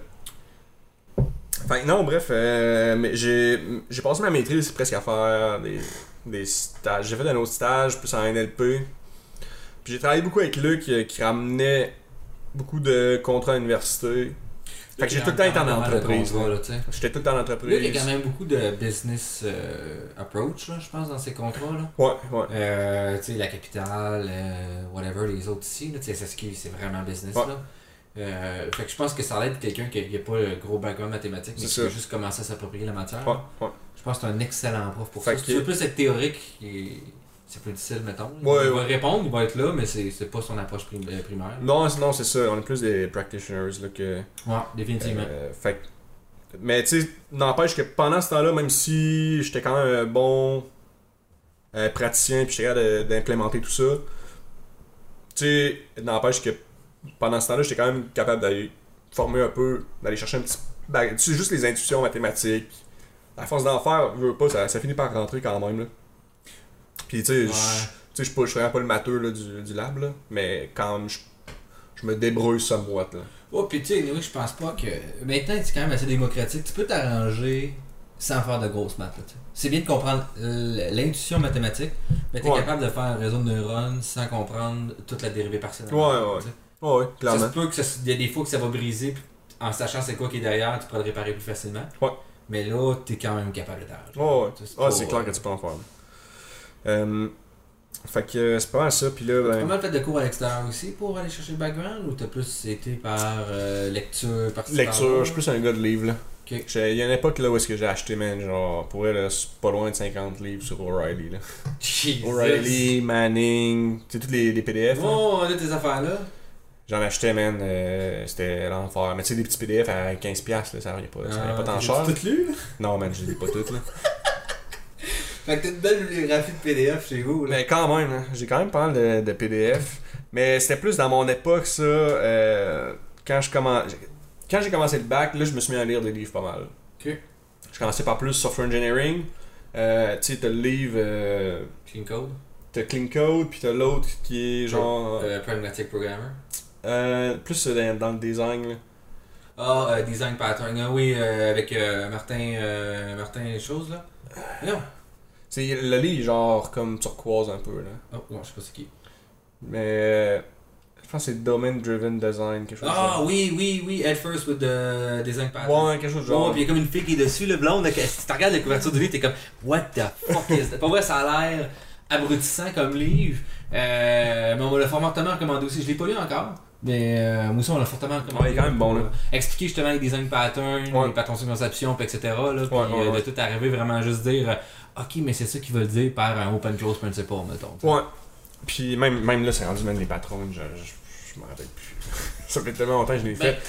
Fait non, bref, euh, j'ai passé ma maîtrise presque à faire des, des stages. J'ai fait un autre stage, plus en NLP. Puis j'ai travaillé beaucoup avec Luc euh, qui ramenait beaucoup de contrats à l'université. Fait que j'ai tout le temps été en entreprise. J'étais tout le temps en entreprise. il y a quand même beaucoup de business euh, approach, là, je pense, dans ces contrats. Là. Ouais, ouais. Euh, tu sais, la capitale, euh, whatever, les autres ici, tu sais, SSQ, c'est vraiment business. Ouais. Là. Fait que je pense que ça l'aide quelqu'un qui n'a pas le gros background mathématique, mais qui ça. veut juste commencer à s'approprier la matière. Ouais, ouais. Je pense que c'est un excellent prof pour Fait ça. Si tu veux plus être théorique, il- c'est plus difficile, mettons. Ouais, il ouais. va répondre, il va être là, mais c'est pas son approche euh, primaire. Non, c'est- non c'est ça. On est plus des practitioners là, que. Ouais, définitivement. Euh, fait mais tu sais, n'empêche que pendant ce temps-là, même si j'étais quand même un bon euh, praticien puis j'étais d'implémenter tout ça, tu sais, n'empêche que pendant ce temps-là, j'étais quand même capable d'aller former un peu, d'aller chercher un petit. bag- Tu sais, juste les intuitions mathématiques. À force d'en faire, je veux pas, ça, ça finit par rentrer quand même. Là. Puis tu sais, je- Ouais. je suis vraiment pas le matheux là, du, du lab, là, mais quand même, je, je me débrouille somewhat. Là. Oh, puis tu sais, anyway, je pense pas que. Maintenant, c'est quand même assez démocratique. Tu peux t'arranger sans faire de grosses maths. C'est bien de comprendre l'intuition mathématique, mais tu es Ouais. capable de faire un réseau de neurones sans comprendre toute la dérivée partielle. Ouais, ouais. Tu sais. Ouais, ouais, Ça clairement. se peut ça il y a des fois que ça va briser, puis en sachant c'est quoi qui est derrière, tu pourras le réparer plus facilement. Ouais. Mais là, tu es quand même capable de t'arranger. Ouais, ouais. Ah, c'est clair que tu peux en faire. Euh, fait que euh, c'est pas mal ça. Puis là, T'as pas ben, mal fait de cours à l'extérieur aussi pour aller chercher le background ou t'as plus été par euh, lecture, par lecture, je suis plus un gars de livres. Là. Il y a une époque là où est-ce que j'ai acheté, man, genre, pour elle, c'est pas loin de 50 livres sur O'Reilly. Là. O'Reilly, Manning, tu sais, tous les, les PDF. Bon, on a tes affaires là. J'en achetais, man, euh, c'était l'enfer. Mais tu sais, des petits PDF à 15$, là, ça valait pas, ça valait pas tant cher. Tout lu, là? Non, man, je les ai pas toutes. Là. Fait que t'as une belle bibliographie de PDF chez vous, là. Mais quand même, hein, j'ai quand même pas mal de, de PDF. Mais c'était plus dans mon époque, ça. euh, quand je commence. Quand j'ai commencé le bac, là, je me suis mis à lire des livres pas mal. Ok. Je commençais par plus Software Engineering. Euh, tu sais, t'as le livre. euh, Clean Code. t'as Clean Code, puis t'as l'autre qui est genre. Euh, Pragmatic Programmer. euh, plus dans, dans le design. là. Ah, euh, Design Pattern. Ah oui, euh, avec euh, Martin, euh, Martin Chose, là. Non. C'est le livre, genre comme turquoise un peu. là. Oh, non, je sais pas c'est qui. Mais. euh, je pense que c'est Domain Driven Design, quelque chose Ah oui, oui, oui, Head First with the Design. Pattern. Ouais, quelque chose de genre. puis il y a comme une fille qui est dessus, le blonde. Si tu regardes la couverture du livre, t'es comme What the fuck is that? Pas vrai, ça a l'air abrutissant comme livre. Euh, mais on me l'a fortement recommandé aussi. Je l'ai pas lu encore. Mais euh, moi aussi, on l'a fortement recommandé. Ouais, il est quand même bon, là. Expliquer justement les design patterns, Ouais. les patterns de conception, etc. Là, puis Ouais, ouais, euh, de ouais. tout arriver vraiment à juste dire euh, Ok, mais c'est ça qu'ils veulent dire par un open close principle, mettons. Ouais. Puis même, même là, c'est rendu même les patrons, je, je, je m'en rappelle plus. ça fait tellement longtemps que je l'ai Ben, fait.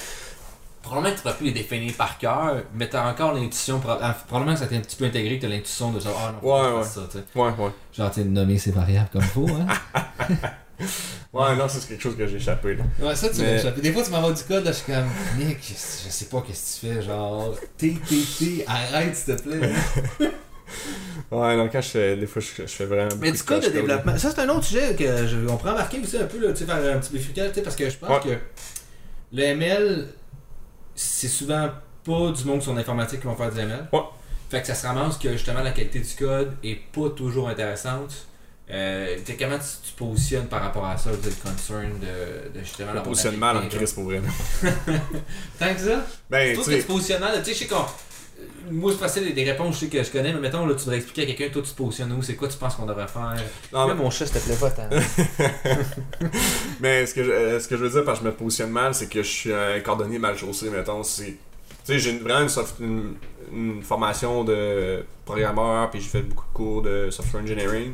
Probablement que tu pourras plus les définir par cœur, mais tu as encore l'intuition. ah, Probablement que ça t'est un petit peu intégré, que tu as l'intuition de genre, ah non, Ouais, ouais. ça, tu sais. Ouais, ouais. Genre, tu sais, nommer ses variables comme faut, hein. Ouais, non, c'est quelque chose que j'ai échappé. Là. Ouais, ça, tu Mais- l'as échappé. Des fois, tu m'envoies du code, là, je suis comme, Nick, je, je sais pas qu'est-ce que tu fais, genre, TTT, arrête, s'il te plaît. Ouais, non, quand je fais. Des fois, je, je fais vraiment. Mais du code de cache-code, développement, ça, c'est un autre sujet que je, on pourrait remarquer aussi un peu, là, tu sais, faire un petit bifurcal, tu sais, parce que je pense Ouais. que le ML, c'est souvent pas du monde sur l'informatique qui vont faire du ML. Ouais. Fait que ça se ramasse que justement la qualité du code est pas toujours intéressante. Euh, comment tu, tu positionnes par rapport à ça, le concern de, de justement la positionne mal en crise pour vrai. Tant que ça? Ben, tu trouve que tu positionnes mal. Tu sais, je sais qu'on. Moi, c'est facile, des réponses je sais que je connais, mais mettons, là, tu devrais expliquer à quelqu'un, toi, tu te positionnes où, c'est quoi tu penses qu'on devrait faire? non, Là, mon chat, s'il te plaît pas, tant. Mais ce que, je, euh, ce que je veux dire parce que je me positionne mal, c'est que je suis un cordonnier mal chaussé, mettons. c'est- Tu sais, j'ai une- vraiment une, soft- une- une formation de programmeur, puis j'ai fait beaucoup de cours de software engineering.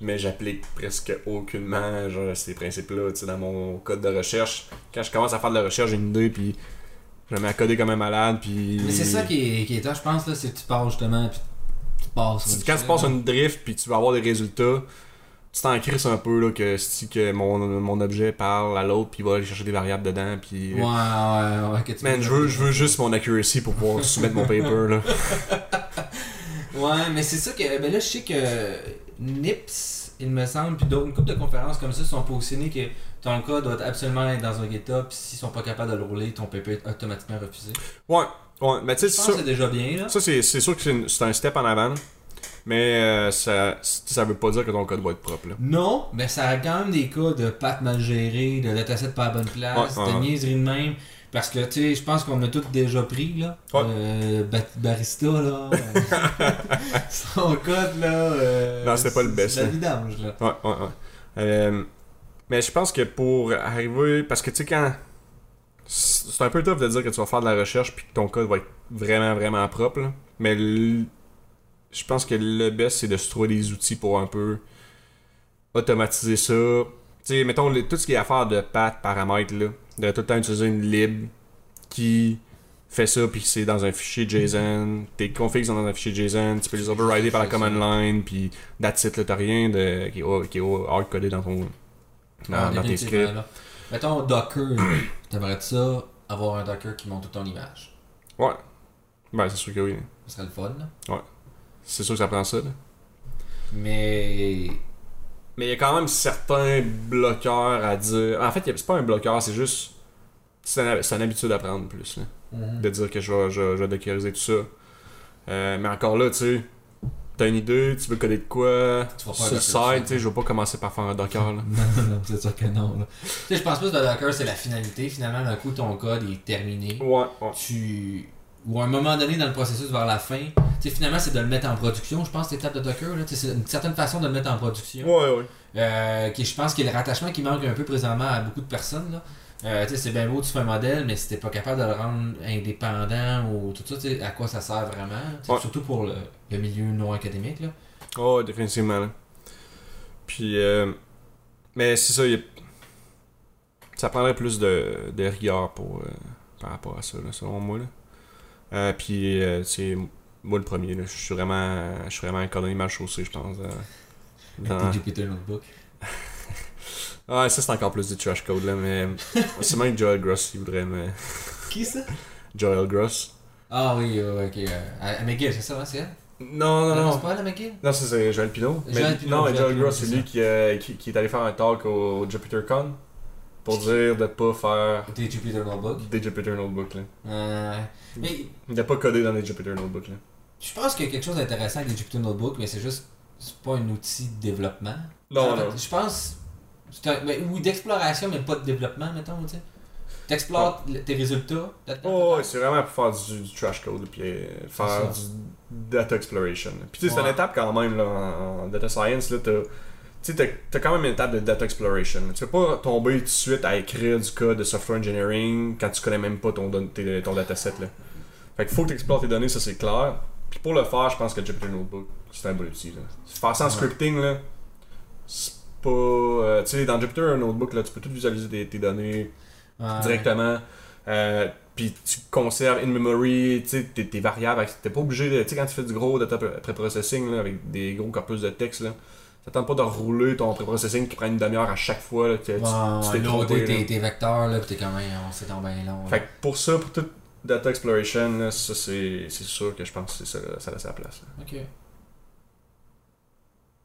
Mais j'applique presque aucunement genre, ces principes-là tu sais, dans mon code de recherche. Quand je commence à faire de la recherche, j'ai une idée, puis je me mets à coder comme un malade, puis... Mais c'est ça qui est, qui est je pense, là, c'est que tu pars justement, puis tu passes. Quand tu passes une drift puis tu vas avoir des résultats, tu t'en crisses un peu là, que, si que mon, mon objet parle à l'autre puis il va aller chercher des variables dedans puis Ouais, ouais, ouais. Que tu Man, je veux, je veux juste mon accuracy pour pouvoir soumettre mon paper là. Ouais, mais c'est ça que. Ben là, je sais que Nips, il me semble, puis d'autres, une couple de conférences comme ça sont positionnées que ton code doit absolument être dans un GitHub, puis s'ils sont pas capables de le rouler, ton paper est automatiquement refusé. Ouais, ouais, mais tu sais, c'est déjà bien, là. ça c'est, sûr que c'est, un step en avant, mais euh, ça, ça veut pas dire que ton code va être propre là. Non, mais ça a quand même des cas de pattes mal gérées, de dataset pas à bonne place, Ouais, de ouais. niaiseries de même. Parce que, tu sais, je pense qu'on a tous déjà pris, là. Ouais. Euh, Ba- Barista, là. Son code, là. euh, Non, c'était pas le best, la là. vidange, là. Ouais, ouais, ouais. Euh, mais je pense que pour arriver. Parce que tu sais, quand. C'est un peu tough de dire que tu vas faire de la recherche puis que ton code va être vraiment, vraiment propre. là. Mais je pense que le best, c'est de se trouver des outils pour un peu automatiser ça. Tu sais, mettons, le- tout ce qui est affaire de path, paramètres, là, de tout le temps utiliser une lib qui fait ça puis c'est dans un fichier JSON. Tes configs sont dans un fichier JSON, tu peux les overrider par la command line puis that's it, là, t'as rien de, qui est, qui est hard-codé dans ton dans, Ah, dans tes scripts. là. Mettons Docker, t'aimerais ça avoir un Docker qui monte toute ton image? Ouais. Ben, c'est sûr que oui. Ce serait le fun, là. C'est sûr que ça prend ça. là. Mais. Mais il y a quand même certains bloqueurs à dire. En fait, c'est pas un bloqueur, c'est juste. C'est un- c'est une habitude à prendre plus. Là. Mhm. De dire que je vais, je, je vais tout ça. Euh, mais encore là, tu sais. T'as une idée, tu veux coder de quoi Tu vas faire Sur le site, tu sais, je vais pas commencer par faire un docker. Là. Non, non, non, c'est sûr que non. Tu sais, je pense plus que le Docker, c'est la finalité. Finalement, d'un coup, ton code est terminé. Ouais, ouais. Tu. Ou à un moment donné dans le processus vers la fin, tu finalement, c'est de le mettre en production. Je pense, l'étape de Docker, c'est une certaine façon de le mettre en production. Ouais, ouais. Euh, qui, je pense que le rattachement qui manque un peu présentement à beaucoup de personnes. Là. Euh, c'est bien beau, tu fais un modèle, mais si t'es pas capable de le rendre indépendant ou tout ça, tu sais, à quoi ça sert vraiment? Ouais. Surtout pour le, le milieu non académique. Là. Oh, définitivement. là. Puis, euh, mais c'est ça, il y a- ça prendrait plus de, de rigueur pour, euh, par rapport à ça, là, selon moi. Là. Euh, puis, euh, c'est moi le premier. là. Je suis vraiment, je suis vraiment un cordonnier mal chaussé, je pense. euh, dans- tes Jupyter Notebook. Ah, ça, c'est encore plus du trash code, là, mais c'est même Joel Gross qui voudrait, mais. Qui ça? Joel Gross. Ah oui, ok. euh, à, à McGill, c'est ça, hein, c'est elle? Non, non, Non, non. c'est pas elle, McGill? Non, c'est Joel Pino. Joel Mais- Pino, non, Joel Gross, c'est lui qui, euh, qui, qui est allé faire un talk au JupyterCon pour dire de pas faire Tes Jupyter Notebook. des Jupyter Notebook. Là. Euh, mais De pas coder dans des Jupyter Notebook. Là. je pense qu'il y a quelque chose d'intéressant avec les Jupyter Notebook, mais c'est juste. C'est pas un outil de développement. Non, En fait, non. Je pense. c'est un- ben, oui, d'exploration, mais pas de développement, mettons, tu sais. T'explores le- tes résultats. Oh, ouais, c'est vraiment pour faire du, du trash code puis euh, faire du data exploration. Puis tu sais, c'est une étape quand même là, en, en data science. Là, t'as, tu sais, t'as, quand même une étape de data exploration. Tu vas pas tomber tout de suite à écrire du code de software engineering quand tu connais même pas ton, tes- ton dataset. Là. Fait qu'il faut que tu explores tes données, ça c'est clair. Puis pour le faire, je pense que Jupyter Notebook, c'est un bon outil. Là. Faire ça en scripting, là, c'est pas. euh, tu sais, dans Jupyter Notebook, là, tu peux tout visualiser tes, tes données Ouais. directement. Euh, puis tu conserves in memory, tes, tes variables. T'es pas obligé de. Tu sais, quand tu fais du gros data pré-processing là, avec des gros corpus de texte, là, ça tente pas de rouler ton pré-processing qui prend une demi-heure à chaque fois. Là, que tu- Ouais, tu t'es trompé, tes, tes vecteurs, là, pis t'es quand même. On s'est tombé long. Fait que pour ça, pour toute data exploration, là, ça c'est sûr que je pense que ça, ça a sa place. là. Ok.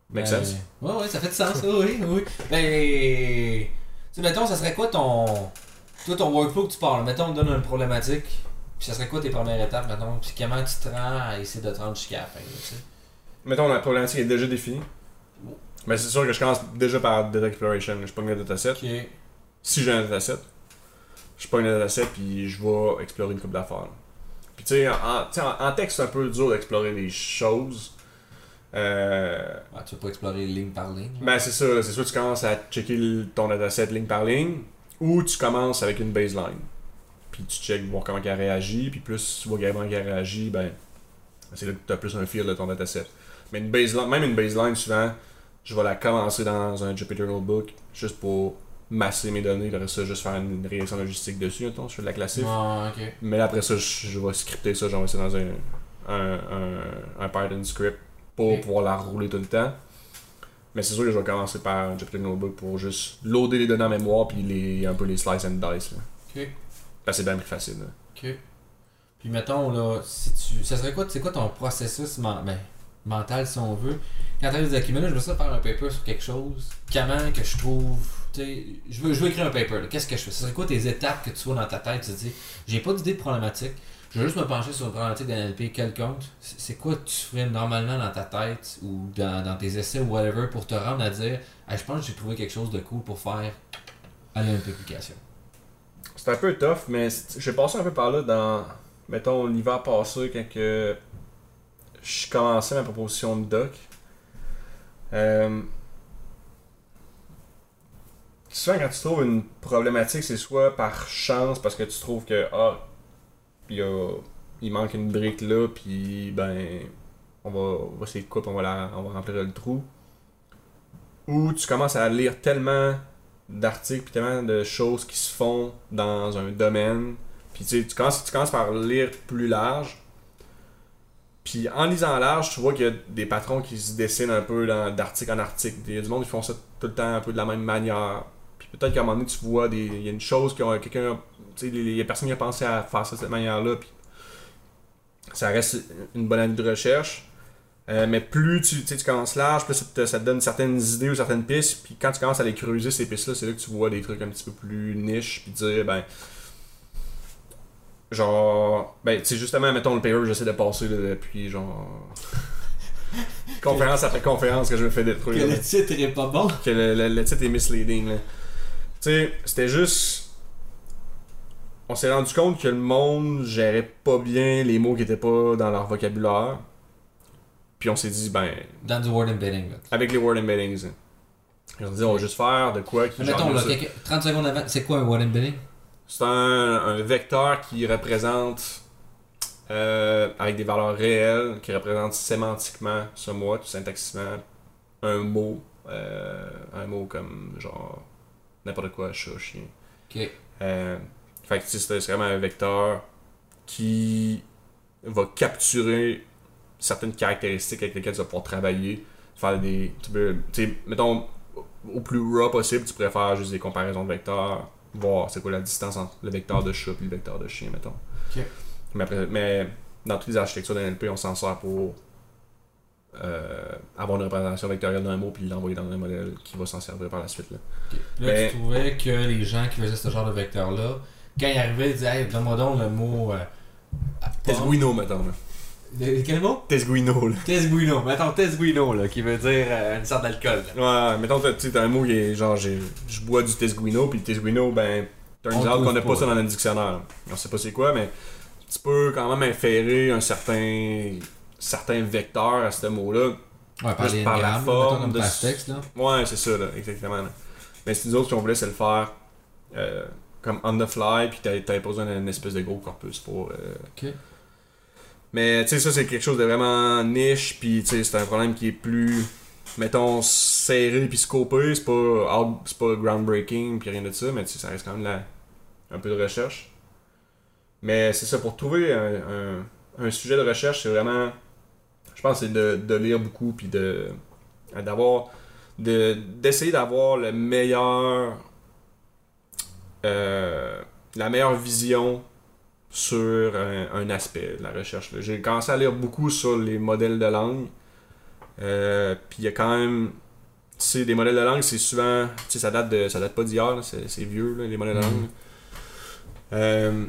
Make Ben, sense? Ouais, ouais, ça fait du sens, oui, oui. Ben. Tu sais, mettons, ça serait quoi ton. Toi, ton workflow que tu parles, mettons, on te donne une problématique, puis ça serait quoi tes premières étapes, mettons, puis comment tu te rends à essayer de te rendre jusqu'à la fin, tu sais? Mettons, la problématique est déjà définie. Mais c'est sûr que je commence déjà par Data Exploration. Je pogne le dataset. Si j'ai un dataset, je le dataset puis je vais explorer une coupe d'affaires. Puis tu sais, en, en, en texte, c'est un peu dur d'explorer les choses. Euh, Ah, tu vas pas explorer ligne par ligne. ben c'est ça, c'est soit tu commences à checker le- ton dataset ligne par ligne, ou tu commences avec une baseline. Puis tu checkes voir comment elle réagit, puis plus tu vois comment elle réagit, ben c'est là que tu as plus un feel de ton dataset. Mais une baseline, même une baseline, souvent, je vais la commencer dans un Jupyter Notebook, juste pour masser mes données, après ça, juste faire une régression logistique dessus, mettons, je fais de la classique. Ah. Mais là, après ça, je, je vais scripter ça, j'envoie ça dans un, un, un, un Python script pour pouvoir la rouler tout le temps. Mais c'est sûr que je vais commencer par un Jupyter Notebook pour juste loader les données en mémoire puis les, un peu les slice and dice. Là. Ok. C'est bien plus facile. là. Ok. Puis mettons là, si tu. Ça serait quoi, c'est quoi ton processus ben, mental si on veut? Quand tu dis ok, mais là je veux ça faire un paper sur quelque chose, comment que je trouve. Je veux, je veux écrire un paper, qu'est-ce que je fais? Ce serait quoi tes étapes que tu vois dans ta tête? Tu te dis, j'ai pas d'idée de problématique, je veux juste me pencher sur une problématique d'NLP quelconque. C'est quoi tu ferais normalement dans ta tête ou dans, dans tes essais ou whatever pour te rendre à dire, je pense que j'ai trouvé quelque chose de cool pour faire une publication? C'est un peu tough, mais j'ai passé un peu par là dans, mettons, l'hiver passé, quand je commençais ma proposition de doc. Euh, souvent, quand tu trouves une problématique, c'est soit par chance, parce que tu trouves que, ah, il, a- il manque une brique là, puis ben, on va, on va couper, on va, on va remplir le trou. Ou tu commences à lire tellement d'articles puis tellement de choses qui se font dans un domaine. Puis tu tu commences, tu commences par lire plus large. Puis en lisant large, tu vois qu'il y a des patrons qui se dessinent un peu d'article en article. Il y a du monde qui font ça tout le temps un peu de la même manière. Peut-être qu'à un moment donné, tu vois des. Il y a une chose que quelqu'un. Tu sais, il y a personne qui a pensé à faire ça de cette manière-là. Puis ça reste une bonne année de recherche. Euh, mais plus tu, tu sais, tu commences large, plus ça te, ça te donne certaines idées ou certaines pistes. Puis quand tu commences à les creuser, ces pistes-là, c'est là que tu vois des trucs un petit peu plus niche. Puis dire, ben. Genre. Ben, tu sais, justement, mettons le paper, j'essaie de passer là, depuis genre. conférence après conférence que je me fais détruire. là. titre est pas bon. Que le, le- le titre est misleading. là. Tu sais, c'était juste. On s'est rendu compte que le monde gérait pas bien les mots qui étaient pas dans leur vocabulaire. Puis on s'est dit, ben, Dans du word embedding. Là. avec les word embeddings. hein. Et on s'est dit, on va juste faire de quoi qui Mais mettons, là, ça. quelqu'un- 30 secondes avant, c'est quoi un word embedding? C'est un, un vecteur qui représente, euh, avec des valeurs réelles, qui représente sémantiquement ce mot, tout syntaxiquement, un mot. euh, un mot comme genre n'importe quoi, chat, chien. Ok. Euh, fait que c'est vraiment un vecteur qui va capturer certaines caractéristiques avec lesquelles tu vas pouvoir travailler, faire des. Tu peux, tu sais, mettons, au plus raw possible, tu pourrais faire juste des comparaisons de vecteurs, voir c'est quoi la distance entre le vecteur de chat et le vecteur de chien, mettons. Ok. Mais, après- mais dans toutes les architectures d'NLP, on s'en sert pour euh, avoir une représentation vectorielle d'un mot puis l'envoyer dans un modèle qui va s'en servir par la suite. Là. Là, Mais- tu trouvais que les gens qui faisaient ce genre de vecteur-là, quand ils arrivaient, ils disaient Hey, donne-moi donc le mot. Euh, Tesguino, mettons. Là. Le- Quel mot? Tesguino, là. Tesguino. Mettons Tesguino, là, qui veut dire euh, une sorte d'alcool. Ouais, mettons, tu sais, t'as un mot qui est genre, j'ai- je bois du Tesguino, puis le Tesguino, ben, turns On out qu'on n'a pas. pas ça dans le dictionnaire. On sait pas c'est quoi, mais tu peux quand même inférer un certain, certain vecteur à ce mot-là. Ouais, par Juste les par la forme de texte, là. Ouais, c'est ça, là, exactement. là. Mais si nous autres, si on voulait, c'est le faire euh, comme on the fly, puis t'avais pas besoin d'une espèce de gros corpus pour. euh, Ok. Mais tu sais, ça, c'est quelque chose de vraiment niche, puis tu sais, c'est un problème qui est plus, mettons, serré puis scopé. C'est pas, c'est pas groundbreaking, puis rien de ça, mais tu sais, ça reste quand même là, un peu de recherche. Mais c'est ça, pour trouver un, un- un sujet de recherche, c'est vraiment. Je pense que c'est de, de lire beaucoup, puis de d'avoir. de- d'essayer d'avoir le meilleur. euh, la meilleure vision sur un, un aspect de la recherche. J'ai commencé à lire beaucoup sur les modèles de langue. Euh, Puis il y a quand même. Tu sais, des modèles de langue, c'est souvent. Tu sais, ça date de. Ça date pas d'hier, là, c'est vieux, là, les modèles de Mhm. langue. Euh,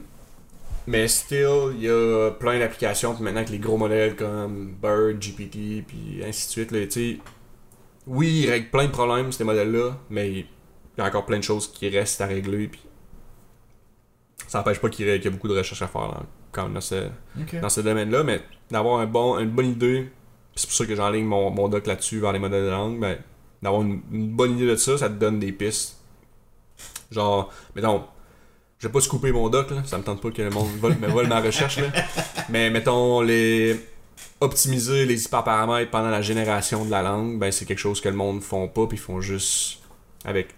mais still, il y a plein d'applications. Puis maintenant, avec les gros modèles comme Bird, GPT, puis ainsi de suite, là, tu sais, oui, ils règlent plein de problèmes, ces modèles-là, mais il y a encore plein de choses qui restent à régler. Puis ça n'empêche pas qu'il y, a beaucoup de recherches à faire quand même dans ce, dans ce domaine-là, mais d'avoir un bon, une bonne idée, c'est pour ça que j'enligne mon, mon doc là-dessus vers les modèles de langue, ben, d'avoir une, une bonne idée de ça, ça te donne des pistes. Genre, mettons, je vais pas couper mon doc, là, ça me tente pas que le monde vole, me vole ma recherche, là. mais mettons, les optimiser les hyperparamètres pendant la génération de la langue, ben c'est quelque chose que le monde font pas, puis ils font juste avec.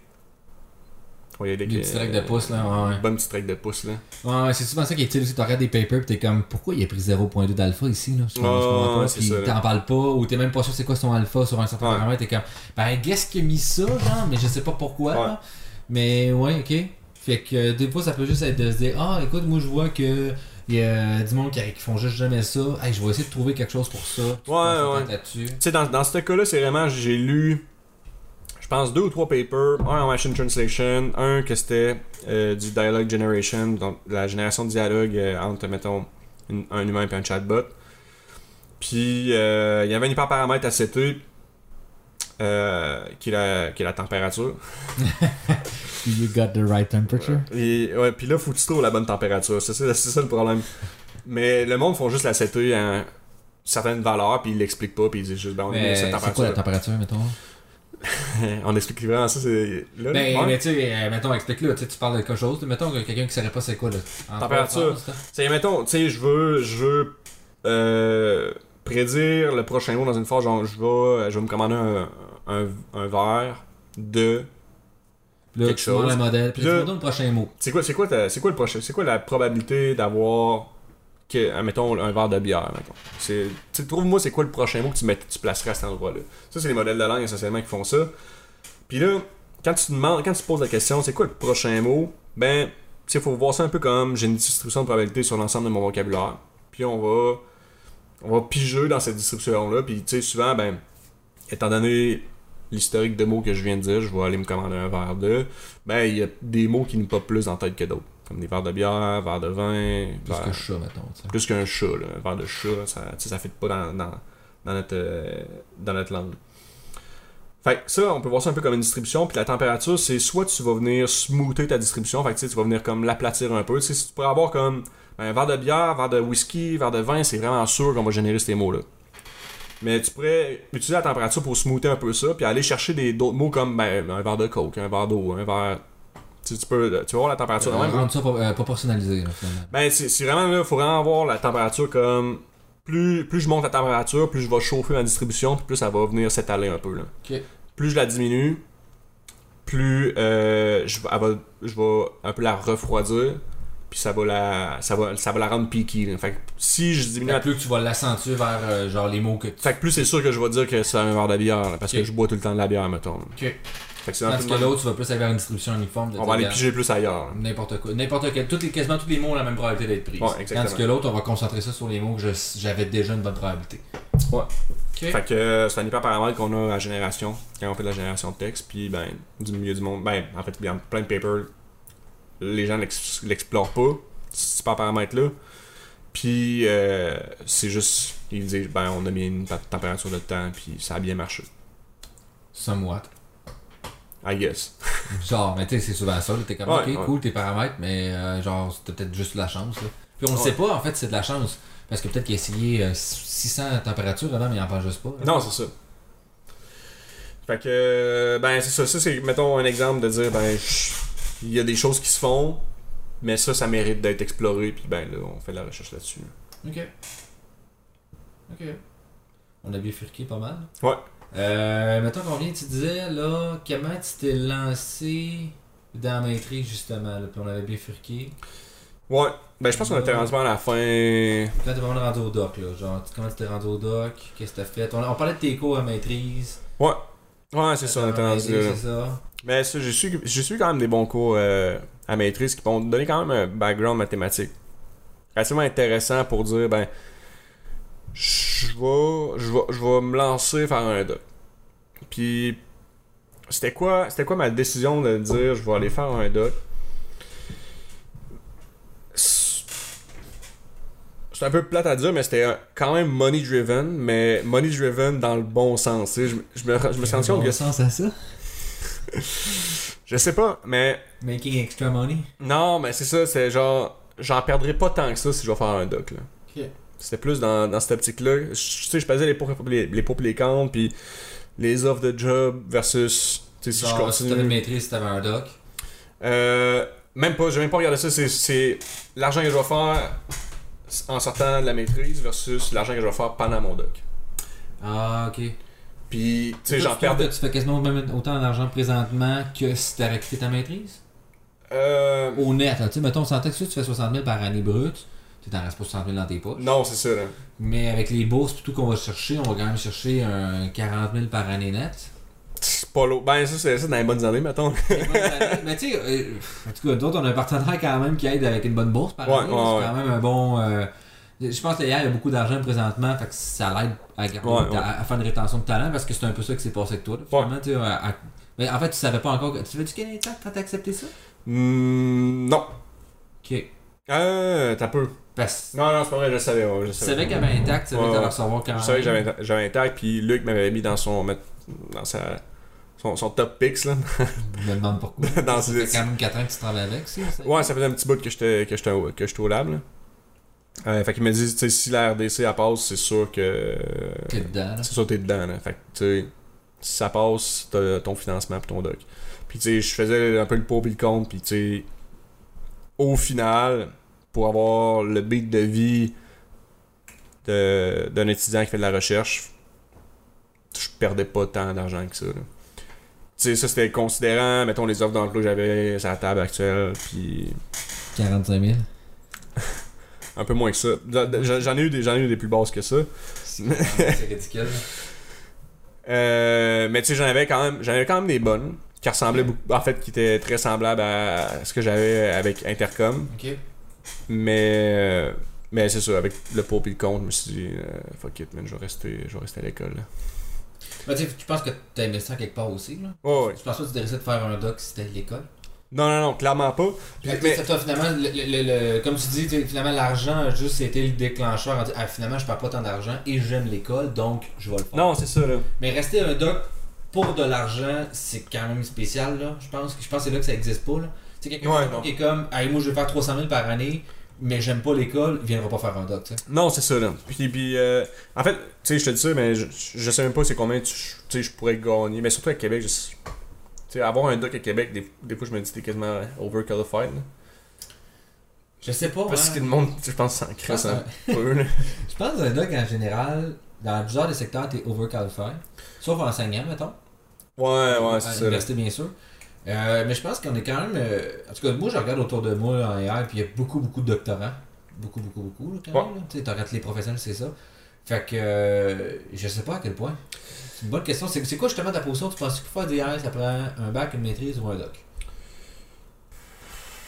Ouais, Des petits euh, de pouce, là. Ouais, bonne petite track de pouce, là. ouais. C'est souvent ça qui est utile aussi. Tu regardes des papers pis t'es comme, pourquoi il a pris 0.2 d'alpha ici, là? Je comprends- pas. t'en parles pas, ou t'es même pas sûr c'est quoi son alpha sur un certain paramètre. T'es comme, ben, qu'est-ce qui a mis ça, genre, mais je sais pas pourquoi, là. Mais ouais, ok. Fait que euh, des fois, ça peut juste être de se dire, ah, écoute, moi je vois que. Il y a du monde qui, qui font juste jamais ça. Hey, je vais essayer de trouver quelque chose pour ça. Ouais, ouais. Tu sais, dans, dans ce cas-là, c'est vraiment, j'ai lu, je pense, deux ou trois papers. Un en machine translation, un que c'était euh, du dialogue generation, donc la génération de dialogue euh, entre, mettons, une- un humain et un chatbot. Puis, euh, il y avait un hyperparamètre à setter, euh, qui, est la, qui est la température. You got the right temperature? Et, ouais, puis là, faut que tu trouves la bonne température. C'est ça, ça le problème. Mais le monde font juste la setter à une certaine valeur, puis ils l'expliquent pas, puis ils disent juste, ben, on met Mais cette c'est quoi la température. température, mettons? on explique vraiment ça, c'est. Là, Ben, mais tu sais, euh, mettons, explique-le. Tu parles de quelque chose. Mettons que quelqu'un qui savait pas c'est quoi, là. En Température. C'est, mettons, tu sais, je veux, je veux euh, prédire le prochain mot dans une phrase, genre, je vais, je vais me commander un, un, un verre de. Là, Quelque chose. le modèle. Puis là, tu le prochain mot. C'est quoi, c'est quoi, c'est quoi le prochain, c'est quoi la probabilité d'avoir, que, mettons, un verre de bière, mettons? C'est, trouve-moi, c'est quoi le prochain mot que tu, mets, tu placerais à cet endroit-là. Ça, c'est les modèles de langue essentiellement qui font ça. Puis là, quand tu demandes, quand tu poses la question, c'est quoi le prochain mot, ben, tu sais, faut voir ça un peu comme j'ai une distribution de probabilité sur l'ensemble de mon vocabulaire. Puis on va, on va piger dans cette distribution-là. Puis tu sais, souvent, ben, étant donné l'historique de mots que je viens de dire, je vais aller me commander un verre de, ben, il y a des mots qui nous popent plus en tête que d'autres. Comme des verres de bière, verres de vin, Plus que chat, mettons. plus qu'un chat, là. un verre de chat, ça, ça fit pas dans, dans, dans notre, euh, dans notre langue. Fait que ça, on peut voir ça un peu comme une distribution. Puis la température, c'est soit tu vas venir smoother ta distribution, fait que tu sais, tu vas venir comme l'aplatir un peu. Si tu pourrais avoir comme ben, un verre de bière, un verre de whisky, un verre de vin, c'est vraiment sûr qu'on va générer ces mots-là. Mais tu pourrais utiliser la température pour smoother un peu ça, puis aller chercher des d'autres mots comme ben, un verre de coke, un verre d'eau, un verre. Tu, tu peux, tu vas voir la température de Euh, même. Rendre ça euh, proportionnalisé. Ben, c'est c'est vraiment là, faut vraiment avoir la température comme. Plus, plus je monte la température, plus je vais chauffer ma distribution, puis plus ça va venir s'étaler un peu. Là. Plus je la diminue, plus euh, je, va, je vais un peu la refroidir, puis ça va la, ça va, ça va la rendre là. Fait que si je diminue Fait la que plus que tu vas l'accentuer vers euh, genre les mots que tu. fait que plus c'est sûr que je vais dire que c'est un verre de bière, là, parce que je bois tout le temps de la bière, mettons. Ok. Fait que de que l'autre, tu vas plus aller vers une distribution uniforme. de On va aller piger plus ailleurs. N'importe quoi. N'importe quel. Toutes les, quasiment tous les mots ont la même probabilité d'être pris. Ouais, exactement. Tandis que l'autre, on va concentrer ça sur les mots que j'avais déjà une bonne probabilité. Ouais. Fait que euh, c'est un hyperparamètre qu'on a à génération, quand on fait de la génération de texte, puis ben, du milieu du monde, ben, en fait, il y a plein de papers, les gens l'ex- l'explorent pas, cet hyperparamètre-là, puis euh, c'est juste, ils disent, ben, on a mis une température de temps, puis ça a bien marché. Somewhat. I guess. Genre, mais tu sais, c'est souvent ça. T'es comme, Ouais, ok, ouais. cool tes paramètres, mais euh, genre, c'était peut-être juste de la chance. Là. Puis on Ouais. sait pas, en fait, c'est de la chance. Parce que peut-être qu'il a essayé euh, 600 températures avant, mais il en parle juste pas. là. Non, c'est ça. Fait que, euh, ben, c'est ça. Ça, c'est, mettons, un exemple de dire, ben, il y a des choses qui se font, mais ça, ça mérite d'être exploré, puis ben, là, on fait de la recherche là-dessus. Ok. Ok. On a bifurqué pas mal. Ouais. Euh, mettons combien tu disais, là, comment tu t'es lancé dans la maîtrise, justement, là, puis on avait bifurqué. Ouais. Ben, je pense qu'on était rendu à la fin. Quand t'es vraiment rendu au doc, là, genre, comment tu t'es rendu au doc, qu'est-ce que t'as fait? On, on parlait de tes cours à maîtrise. Ouais. Ouais, c'est ça, on était rendu là. C'est ça. Mais ça, j'ai su, quand même des bons cours euh, à maîtrise qui vont te donner quand même un background mathématique. Relativement intéressant pour dire, ben, je vais, je vais, je vais me lancer faire un doc. Puis, c'était quoi, c'était quoi ma décision de dire, je vais aller faire un doc? c'est un peu plate à dire, mais c'était quand même money driven, mais money driven dans le bon sens. Je, je me, je me suis rendu compte que. sens à ça? Je sais pas, mais. Making extra money? Non, mais c'est ça, c'est genre. J'en perdrai pas tant que ça si je vais faire un doc, là. Ok. C'était plus dans, dans cette optique-là. Je- Tu sais, je pesais les pour les, les pour les contre, puis les offres de job versus. Tu sais, si je Genre, si t'avais une continue. maîtrise, si t'avais un doc? Euh, même pas, j'ai même pas regardé ça. C'est, c'est l'argent que je vais faire en sortant de la maîtrise versus l'argent que je vais faire pendant mon doc. Ah, ok. Puis, tu sais, j'en perds. Tu fais quasiment autant d'argent présentement que si t'avais quitté ta maîtrise? Euh, Au net, tu sais, mettons, on sentait que si tu fais 60 000 par année brute, tu t'en restes pas 60 000 dans tes poches. non, c'est ça, là. Mais avec les bourses tout qu'on va chercher, on va quand même chercher un 40 000 par année net. C'est pas l'eau. Ben, ça, c'est ça dans les bonnes années, mettons. mais tu sais, euh, en tout cas, d'autres, on a un partenaire quand même qui aide avec une bonne bourse par Ouais, année. ouais, c'est ouais. quand même un bon. euh, je pense que y a beaucoup d'argent présentement, fait que ça l'aide à, garder- Ouais, ouais. à- à faire une rétention de talent parce que c'est un peu ça qui s'est passé avec toi. là, à- mais en fait, tu savais pas encore. que- Tu fais du Canadien quand t'as accepté ça? Hmm, non. Ok. Euh, t'as peu. Parce Non, non, c'est pas vrai, je le savais. je savais. qu'il y avait intact, tu savais que t'allais recevoir quand Je savais que j'avais, un tag, puis Luc m'avait mis dans son. dans sa. Son, son top picks, là. Je me demande pourquoi. Dans ça fait quand même 4 ans que tu travailles avec, ça. Ouais, ça faisait un petit bout que j'étais au lab, là. Euh, fait qu'il m'a dit, tu sais, si la RDC elle passe, c'est sûr que. T'es dedans. C'est sûr que t'es dedans, là. Fait que, tu sais, si ça passe, t'as ton financement pis ton doc. Puis, tu sais, je faisais un peu le pour pis le contre, pis, tu sais, au final, pour avoir le beat de vie d'un étudiant qui fait de la recherche, je perdais pas tant d'argent que ça, là. Tu sais, ça, c'était considérant, mettons, les offres d'emploi que j'avais sur la table actuelle, puis 45 000. Un peu moins que ça. J'en ai eu des, j'en ai eu des plus basses que ça. C'est ridicule. Euh, mais tu sais, j'en avais quand même, j'en avais quand même des bonnes qui ressemblaient beaucoup, en fait, qui étaient très semblables à ce que j'avais avec Intercom. Ok. Mais, euh, mais c'est ça, avec le pour et le contre, je me suis dit, euh, fuck it, man, je vais rester, je vais rester à l'école. là. Ben, tu penses que t'as aimé ça quelque part aussi, là? Tu penses pas que tu devrais de faire un doc si c'était l'école? Non, non, non, clairement pas. Puis- mais- ça, toi, finalement, le, le- le- comme tu dis, finalement, l'argent a juste été le déclencheur. en disant, Ah, finalement, je perds pas tant d'argent et j'aime l'école, donc je vais le faire. non, c'est ça, là. Mais rester un doc pour de l'argent, c'est quand même spécial, là. Je pense, je pense que c'est là que ça existe pas, là. Tu sais, quelqu'un Ouais, qui- est comme, hey, moi, je vais faire 300 000 par année, mais j'aime pas l'école, il viendra pas faire un doc, tu sais. Non, c'est ça, là. Puis, puis euh, en fait, tu sais, je te dis ça, mais je, je sais même pas c'est combien tu tu sais, je pourrais gagner. Mais surtout à Québec, je avoir un doc à Québec, des, des fois, je me dis que t'es quasiment overqualified, là. Je sais pas, Parce hein. que le monde, je pense, s'en crée Ah, ça. peu, là. Je pense que un doc, en général, dans plusieurs des secteurs, t'es overqualified. Sauf enseignant, mettons. Ouais, ouais, c'est ça. là. l'université, bien sûr. Euh, mais je pense qu'on est quand même. euh, en tout cas, moi, je regarde autour de moi en AI, puis il y a beaucoup, beaucoup de doctorants. Beaucoup, beaucoup, beaucoup, là, quand Ouais. même. là. Tu sais, t'arrêtes les professionnels, c'est ça. Fait que. euh, je sais pas à quel point. C'est une bonne question. C'est c'est quoi justement ta position? Tu penses que faire des AI, ça prend un bac, une maîtrise ou un doc?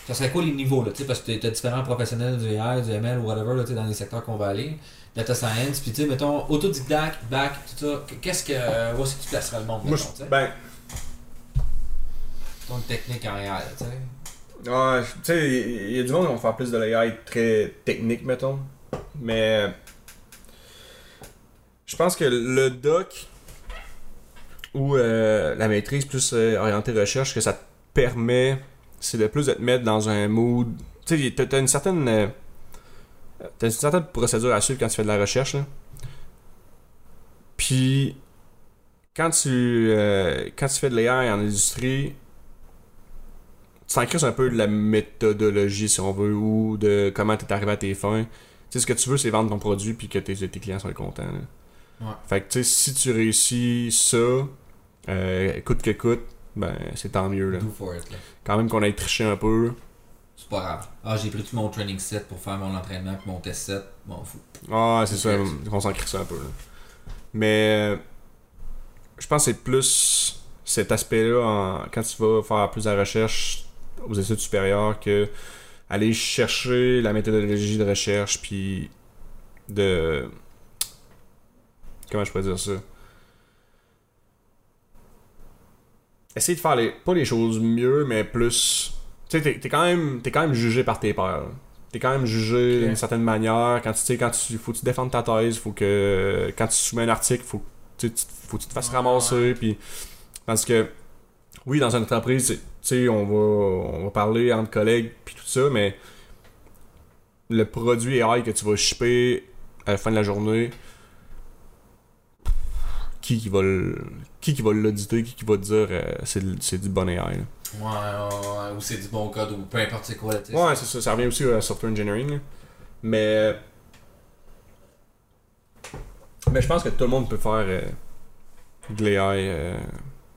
Ça serait quoi les niveaux, là, tu sais, parce que t'as différents professionnels du AI, du ML ou whatever, là, tu dans les secteurs qu'on va aller. Data science, puis tu sais, mettons, autodidacte, bac, tout ça. Qu'est-ce que. euh, où est-ce que tu placerais le monde, Moi, mettons, tu je, sais? ben, ton technique en AI, tu sais. ouais, tu sais, il y a du monde qui vont faire plus de l'AI très technique, mettons. Mais, je pense que le doc ou euh, la maîtrise plus euh, orientée recherche, que ça te permet, c'est de plus de te mettre dans un mood. Tu sais, t'as- une certaine. euh, T'as une certaine procédure à suivre quand tu fais de la recherche. Là. Puis, quand tu, quand tu fais de l'AI en industrie, tu t'en un peu de la méthodologie, si on veut, ou de comment tu es arrivé à tes fins. Tu sais, ce que tu veux, c'est vendre ton produit puis que tes, clients soient contents. Ouais. Fait que, tu sais, si tu réussis ça, euh, coûte que coûte, ben, c'est tant mieux. Là. Do for it, là. Quand même qu'on ait triché un peu. C'est pas grave. Ah, j'ai pris tout mon training set pour faire mon entraînement puis mon test set. Bon, fou. Ah, c'est ça, on s'en crisse un peu. là. Mais, je pense que c'est plus cet aspect-là en- quand tu vas faire plus de recherche aux études supérieures que aller chercher la méthodologie de recherche puis de comment je pourrais dire ça? Essayer de faire les pas les choses mieux mais plus tu sais t'es, t'es quand même t'es quand même jugé par tes pairs t'es quand même jugé d'une certaine manière. Quand tu sais, quand tu. Faut que tu défendes ta thèse, faut que. Quand tu soumets un article, faut que tu, faut que tu te fasses Ouais, ramasser. Puis. Parce que. Oui, dans une entreprise, tu sais, on va, on va parler entre collègues, puis tout ça, mais. Le produit AI que tu vas shipper à la fin de la journée. Qui qui va le- qui qui va l'auditer, qui qui va dire euh, c'est c'est du bon AI. là. Ouais, ouais, ouais, ou c'est du bon code, ou peu importe c'est quoi. Ouais, c'est ça. Ça revient aussi à software engineering. là. Mais. Mais je pense que tout le monde peut faire euh, de l'AI euh,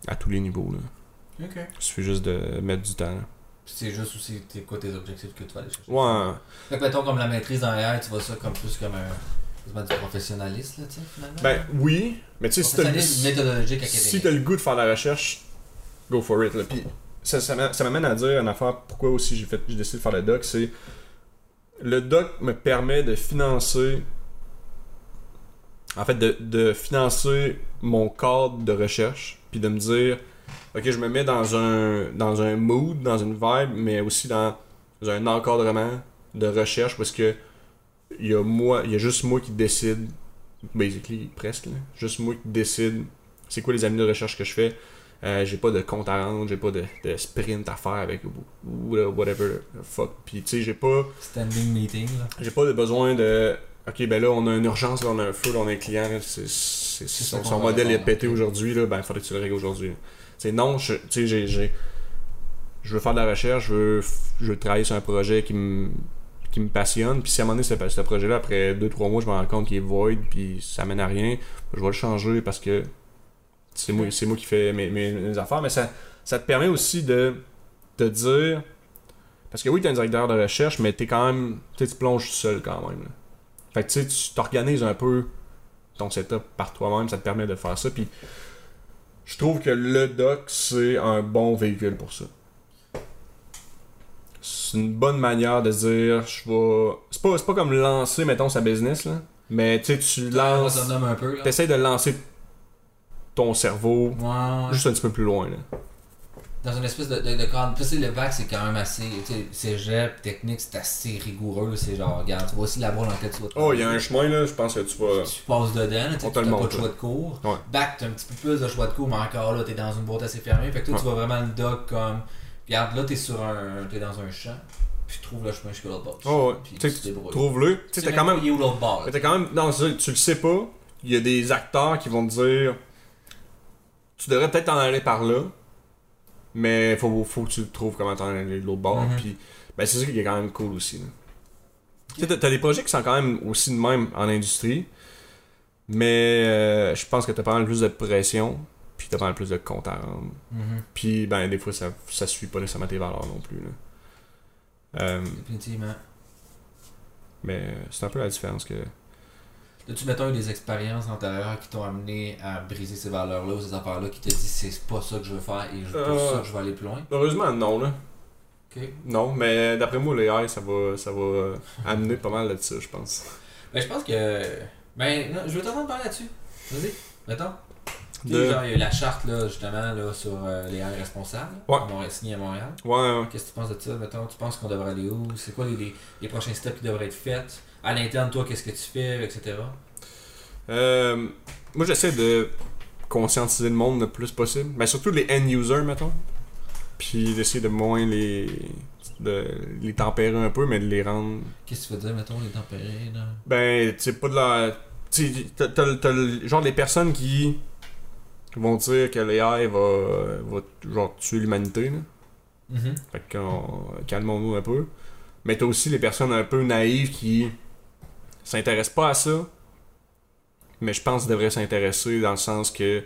à tous les niveaux. Là. Ok. Il suffit juste de mettre du temps. c'est juste aussi t'es quoi tes objectifs que tu vas aller chercher. Ouais. Fait que mettons comme la maîtrise dans AI, tu vois ça comme plus comme un. Du professionnaliste, là, tu sais, finalement. Ben oui, mais tu sais, si t'as le, Professionnalisme méthodologique si t'as le goût de faire la recherche, go for it. Là. Puis ça, ça m'amène à dire une affaire pourquoi aussi j'ai fait j'ai décidé de faire le doc, c'est le doc me permet de financer en fait de, de financer mon cadre de recherche puis de me dire ok je me mets dans un dans un mood dans une vibe mais aussi dans un encadrement de recherche parce que il y a moi il y a juste moi qui décide basically presque là. juste moi qui décide c'est quoi les amis de recherche que je fais euh, j'ai pas de compte à rendre, j'ai pas de, de sprint à faire avec ou- ou whatever the fuck. Puis tu sais, j'ai pas Standing meeting, là. j'ai pas de besoin de OK, ben là on a une urgence, là on a un feu, là on a un client, là, son, modèle est pété aujourd'hui là, ben faudrait que tu le règles aujourd'hui. Tu non, je tu sais j'ai je veux faire de la recherche, je veux je veux travailler sur un projet qui me qui me passionne, puis si à un moment donné ce, projet-là après 2-3 mois, je me rends compte qu'il est void puis ça mène à rien, je vais le changer parce que c'est moi, moi qui fais mes, mes- affaires, mais ça, ça te permet aussi de te dire. Parce que oui, t'es un directeur de recherche, mais t'es quand même. Tu plonges seul quand même. Fait que tu tu t'organises un peu ton setup par toi-même, ça te permet de faire ça. Puis je trouve que le doc, c'est un bon véhicule pour ça. C'est une bonne manière de dire, je vais. C'est pas, c'est pas comme lancer, mettons, sa business, là. Mais tu sais, tu lances. autonome un peu, là. T'essayes de lancer ton cerveau Ouais, juste un petit peu plus loin. Là. Dans une espèce de, de, tu sais, le bac, c'est quand même assez. Tu sais, cégep, technique, c'est assez rigoureux. C'est genre, regarde, tu vois aussi la boîte dans laquelle tu vas te Oh, il y a un chemin là, je pense que tu vas. Tu passes dedans, là, tu tu n'as pas de choix de cours. Ouais. Bac, t'as un petit peu plus de choix de cours, mais encore là, t'es dans une boîte assez fermée. Fait que toi, tu vois vraiment le doc comme. Regarde, là, t'es sur un. T'es dans un champ. Puis tu trouves le chemin jusqu'à l'autre bord. Oh, ouais. Puis Tu sais. Trouve-le. Tu sais, t'as quand même. Il est où l'autre bord? là. Mais t'as quand même. Non, tu le sais pas. Il y a des acteurs qui vont te dire. Tu devrais peut-être t'en aller par là. Mais faut, faut que tu trouves comment t'en aller de l'autre bord. Mhm. Puis, ben, c'est ça qui est quand même cool aussi. là. Tu sais, t'as- t'as des projets qui sont quand même aussi de même en industrie. Mais euh, je pense que t'as pas mal plus de pression. T'as pas mal plus de comptes à rendre. Mhm. Puis, ben, des fois, ça, ça suit pas nécessairement tes valeurs non plus. Là. Euh, Définitivement. mais c'est un peu la différence que. As-tu, mettons, eu des expériences antérieures qui t'ont amené à briser ces valeurs-là ou ces affaires-là qui te disent c'est pas ça que je veux faire et pour Euh. ça que je vais aller plus loin? Heureusement, non, là. Ok. Non, mais d'après moi, les AI, ça va, ça va euh, amener pas mal de ça, je pense. Ben, je pense que. Ben, non, je veux t'entendre parler là-dessus. Vas-y, mettons. De- genre, il y a eu la charte, là, justement, là, sur euh, les airs responsables, Ouais. Montréal- signée à Montréal. Ouais, ouais. Qu'est-ce que tu penses de ça, mettons? Tu penses qu'on devrait aller où? C'est quoi les, les, les prochains steps qui devraient être faits? À l'interne, toi, qu'est-ce que tu fais, etc. Euh, moi, j'essaie de conscientiser le monde le plus possible. Mais surtout les end-users, mettons. Puis d'essayer de moins les. de les tempérer un peu, mais de les rendre. Qu'est-ce que tu veux dire, mettons, les tempérés, là? Ben, tu sais, pas de la. Tu sais, genre des personnes qui vont dire que l'AI va, va genre tuer l'humanité. Mhm. Fait qu'on calmons-nous un peu. Mais t'as aussi les personnes un peu naïves qui s'intéressent pas à ça. Mais je pense qu'ils devraient s'intéresser dans le sens que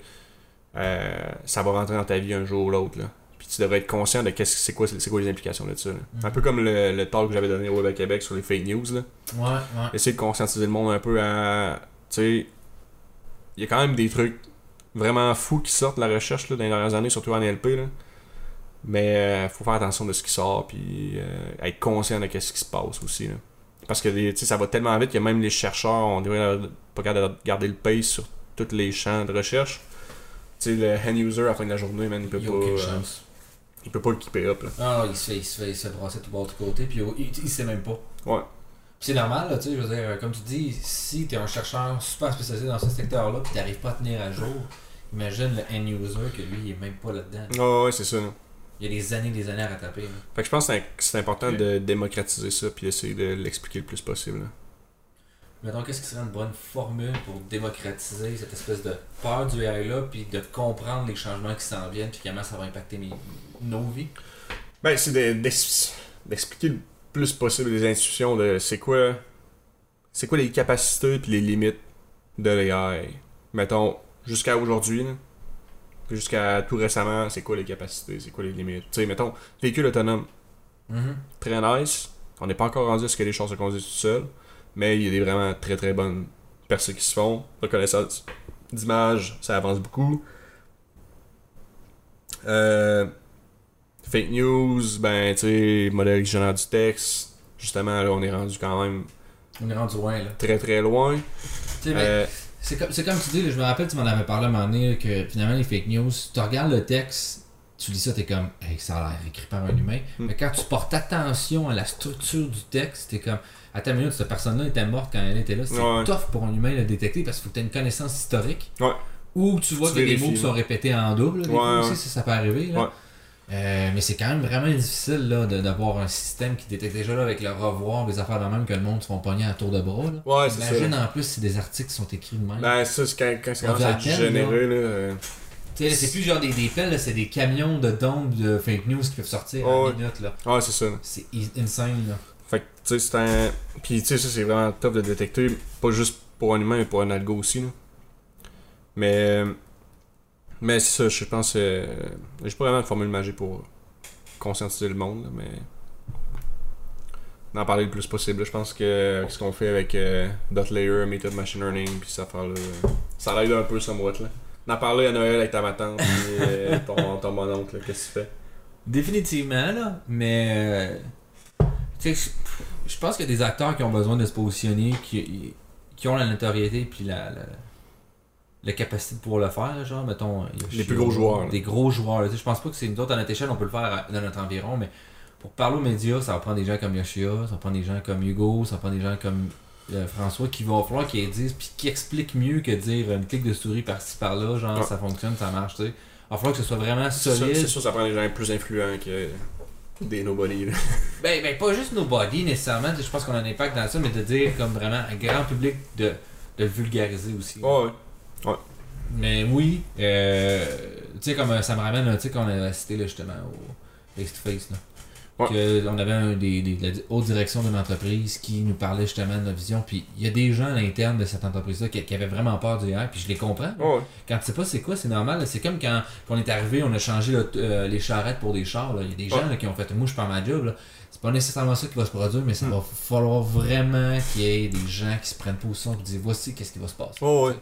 euh, ça va rentrer dans ta vie un jour ou l'autre. Puis tu devrais être conscient de qu'est-ce que c'est quoi, c'est quoi les implications de ça. là. Mhm. Un peu comme le, le talk que j'avais donné au Web à Québec sur les fake news. Là. Ouais, ouais. Essayer de conscientiser le monde un peu à. Tu sais, il y a quand même des trucs vraiment fous qui sortent de la recherche là, dans les dernières années, surtout en NLP. Là. Mais euh, faut faire attention de ce qui sort, puis euh, être conscient de ce qui se passe aussi. Là. Parce que les- tu sais, ça va tellement vite que même les chercheurs, on devrait pas garder le pace sur tous les champs de recherche. Tu sais, le end user à la fin de la journée, man, il peut Il pas. euh, il peut pas le keeper up. Là. Ah, il se fait, il se fait, il se fait brasser tout bord, de côté, puis il, il, sait même pas. Ouais. C'est normal, là, tu sais, je veux dire, comme tu dis, si t'es un chercheur super spécialisé dans ce secteur-là, puis t'arrives pas à tenir à jour, imagine le end-user que lui, il est même pas là-dedans. Ah ouais, c'est ça. là. Il y a des années des années à rattraper. là. Fait que je pense que c'est- important de démocratiser ça puis essayer de l'expliquer le plus possible. là. Mettons, qu'est-ce qui serait une bonne formule pour démocratiser cette espèce de peur du AI-là, puis de comprendre les changements qui s'en viennent, puis comment ça va impacter mes- nos vies? Ben, c'est de- d'ex- d'expliquer le plus possible les institutions de c'est quoi c'est quoi les capacités puis les limites de l'AI. Mettons, jusqu'à aujourd'hui, jusqu'à tout récemment, c'est quoi les capacités, c'est quoi les limites? Tu sais, mettons, véhicule autonome, Mhm. très nice. On n'est pas encore rendu à ce que les choses se conduisent tout seul, mais il y a des vraiment très très bonnes percées qui se font. Reconnaissance d'image, ça avance beaucoup. Euh, fake news, ben tu sais, modèle génère du texte. Justement, là, on est rendu quand même On est rendu loin, là. très très loin. Tu sais, mais Euh, c'est comme, comme tu dis, là, je me rappelle, tu m'en avais parlé à un moment donné, que finalement, les fake news, tu regardes le texte, tu lis ça, t'es comme, hey, ça a l'air écrit par un humain. Hmm. Mais quand tu portes attention à la structure du texte, t'es comme, à ta minute, cette personne-là était morte quand elle était là. C'est Ouais. tough pour un humain de le détecter parce qu'il faut que tu aies une connaissance historique. Ouais. Ou tu vois Tu a des mots qui sont répétés en double, là, Ouais, aussi, ça peut arriver. Là. Euh, mais c'est quand même vraiment difficile là, de- d'avoir un système qui détecte déjà là, avec le revoir des affaires de même que le monde se font pogner à tour de bras. Là. ouais, c'est ça. Imagine en plus si des articles sont écrits de même. Ben, ça, c'est quand, quand commence à être peine, généreux, là. euh, là, c'est plus genre des, des pelles, là, c'est des camions de dons de fake news qui peuvent sortir Oh, en ouais. Là. Ouais, c'est ça. C'est insane. Là. Fait que, tu sais, c'est un. Puis, tu sais, ça, c'est vraiment tough de détecter. Pas juste pour un humain, mais pour un algo aussi, là. Mais. Mais c'est ça, je pense. Euh... J'ai pas vraiment de formule magique pour conscientiser le monde, là, mais. D'en parler le plus possible. là. Je pense que ce qu'on fait avec euh, Dot Layer, Method Machine Learning, puis ça fait là, ça l'aide un peu, somewhat, là. D'en parler à Noël avec ta ma tante, puis euh, ton, ton mononcle, qu'est-ce que tu fais? Définitivement, là. Mais. euh, tu sais, je- je pense qu'il y a des acteurs qui ont besoin de se positionner, qui, qui ont la notoriété puis la, la, la capacité de pouvoir le faire. Genre, mettons. a Les plus gros joueurs, là. Des gros joueurs. là. Tu sais, Je pense pas que c'est nous autres à notre échelle, on peut le faire à- dans notre environ, mais pour parler aux médias, ça va prendre des gens comme Yoshia, ça va prendre des gens comme Hugo, ça va prendre des gens comme euh, François qui vont falloir qu'ils disent puis qui expliquent mieux que dire une clic de souris par-ci par-là, genre ça fonctionne, ça marche, tu sais. Il va falloir que ce soit vraiment solide. C'est sûr, ça prend des gens plus influents que des nobody, là. Ben, ben, pas juste nos bodies nécessairement, je pense qu'on a un impact dans ça, mais de dire comme vraiment un grand public de, de le vulgariser aussi. Ouais, ouais. Mais oui, euh, tu sais, comme ça me ramène, tu sais, qu'on a cité là, justement au face-to-face. Ouais. Que on avait un des, des, de la haute direction d'une entreprise qui nous parlait justement de notre vision. Puis il y a des gens à l'interne de cette entreprise-là qui, qui avaient vraiment peur du AI, puis je les comprends. Ouais, Quand tu sais pas c'est quoi, c'est normal. C'est comme quand, quand on est arrivé, on a changé là, euh, les charrettes pour des chars. Il y a des gens là, qui ont fait moi je pars ma job. là. C'est pas nécessairement ça qui va se produire, mais ça Hmm. va falloir vraiment qu'il y ait des gens qui se prennent position et qui disent voici qu'est-ce qui va se passer. ouais.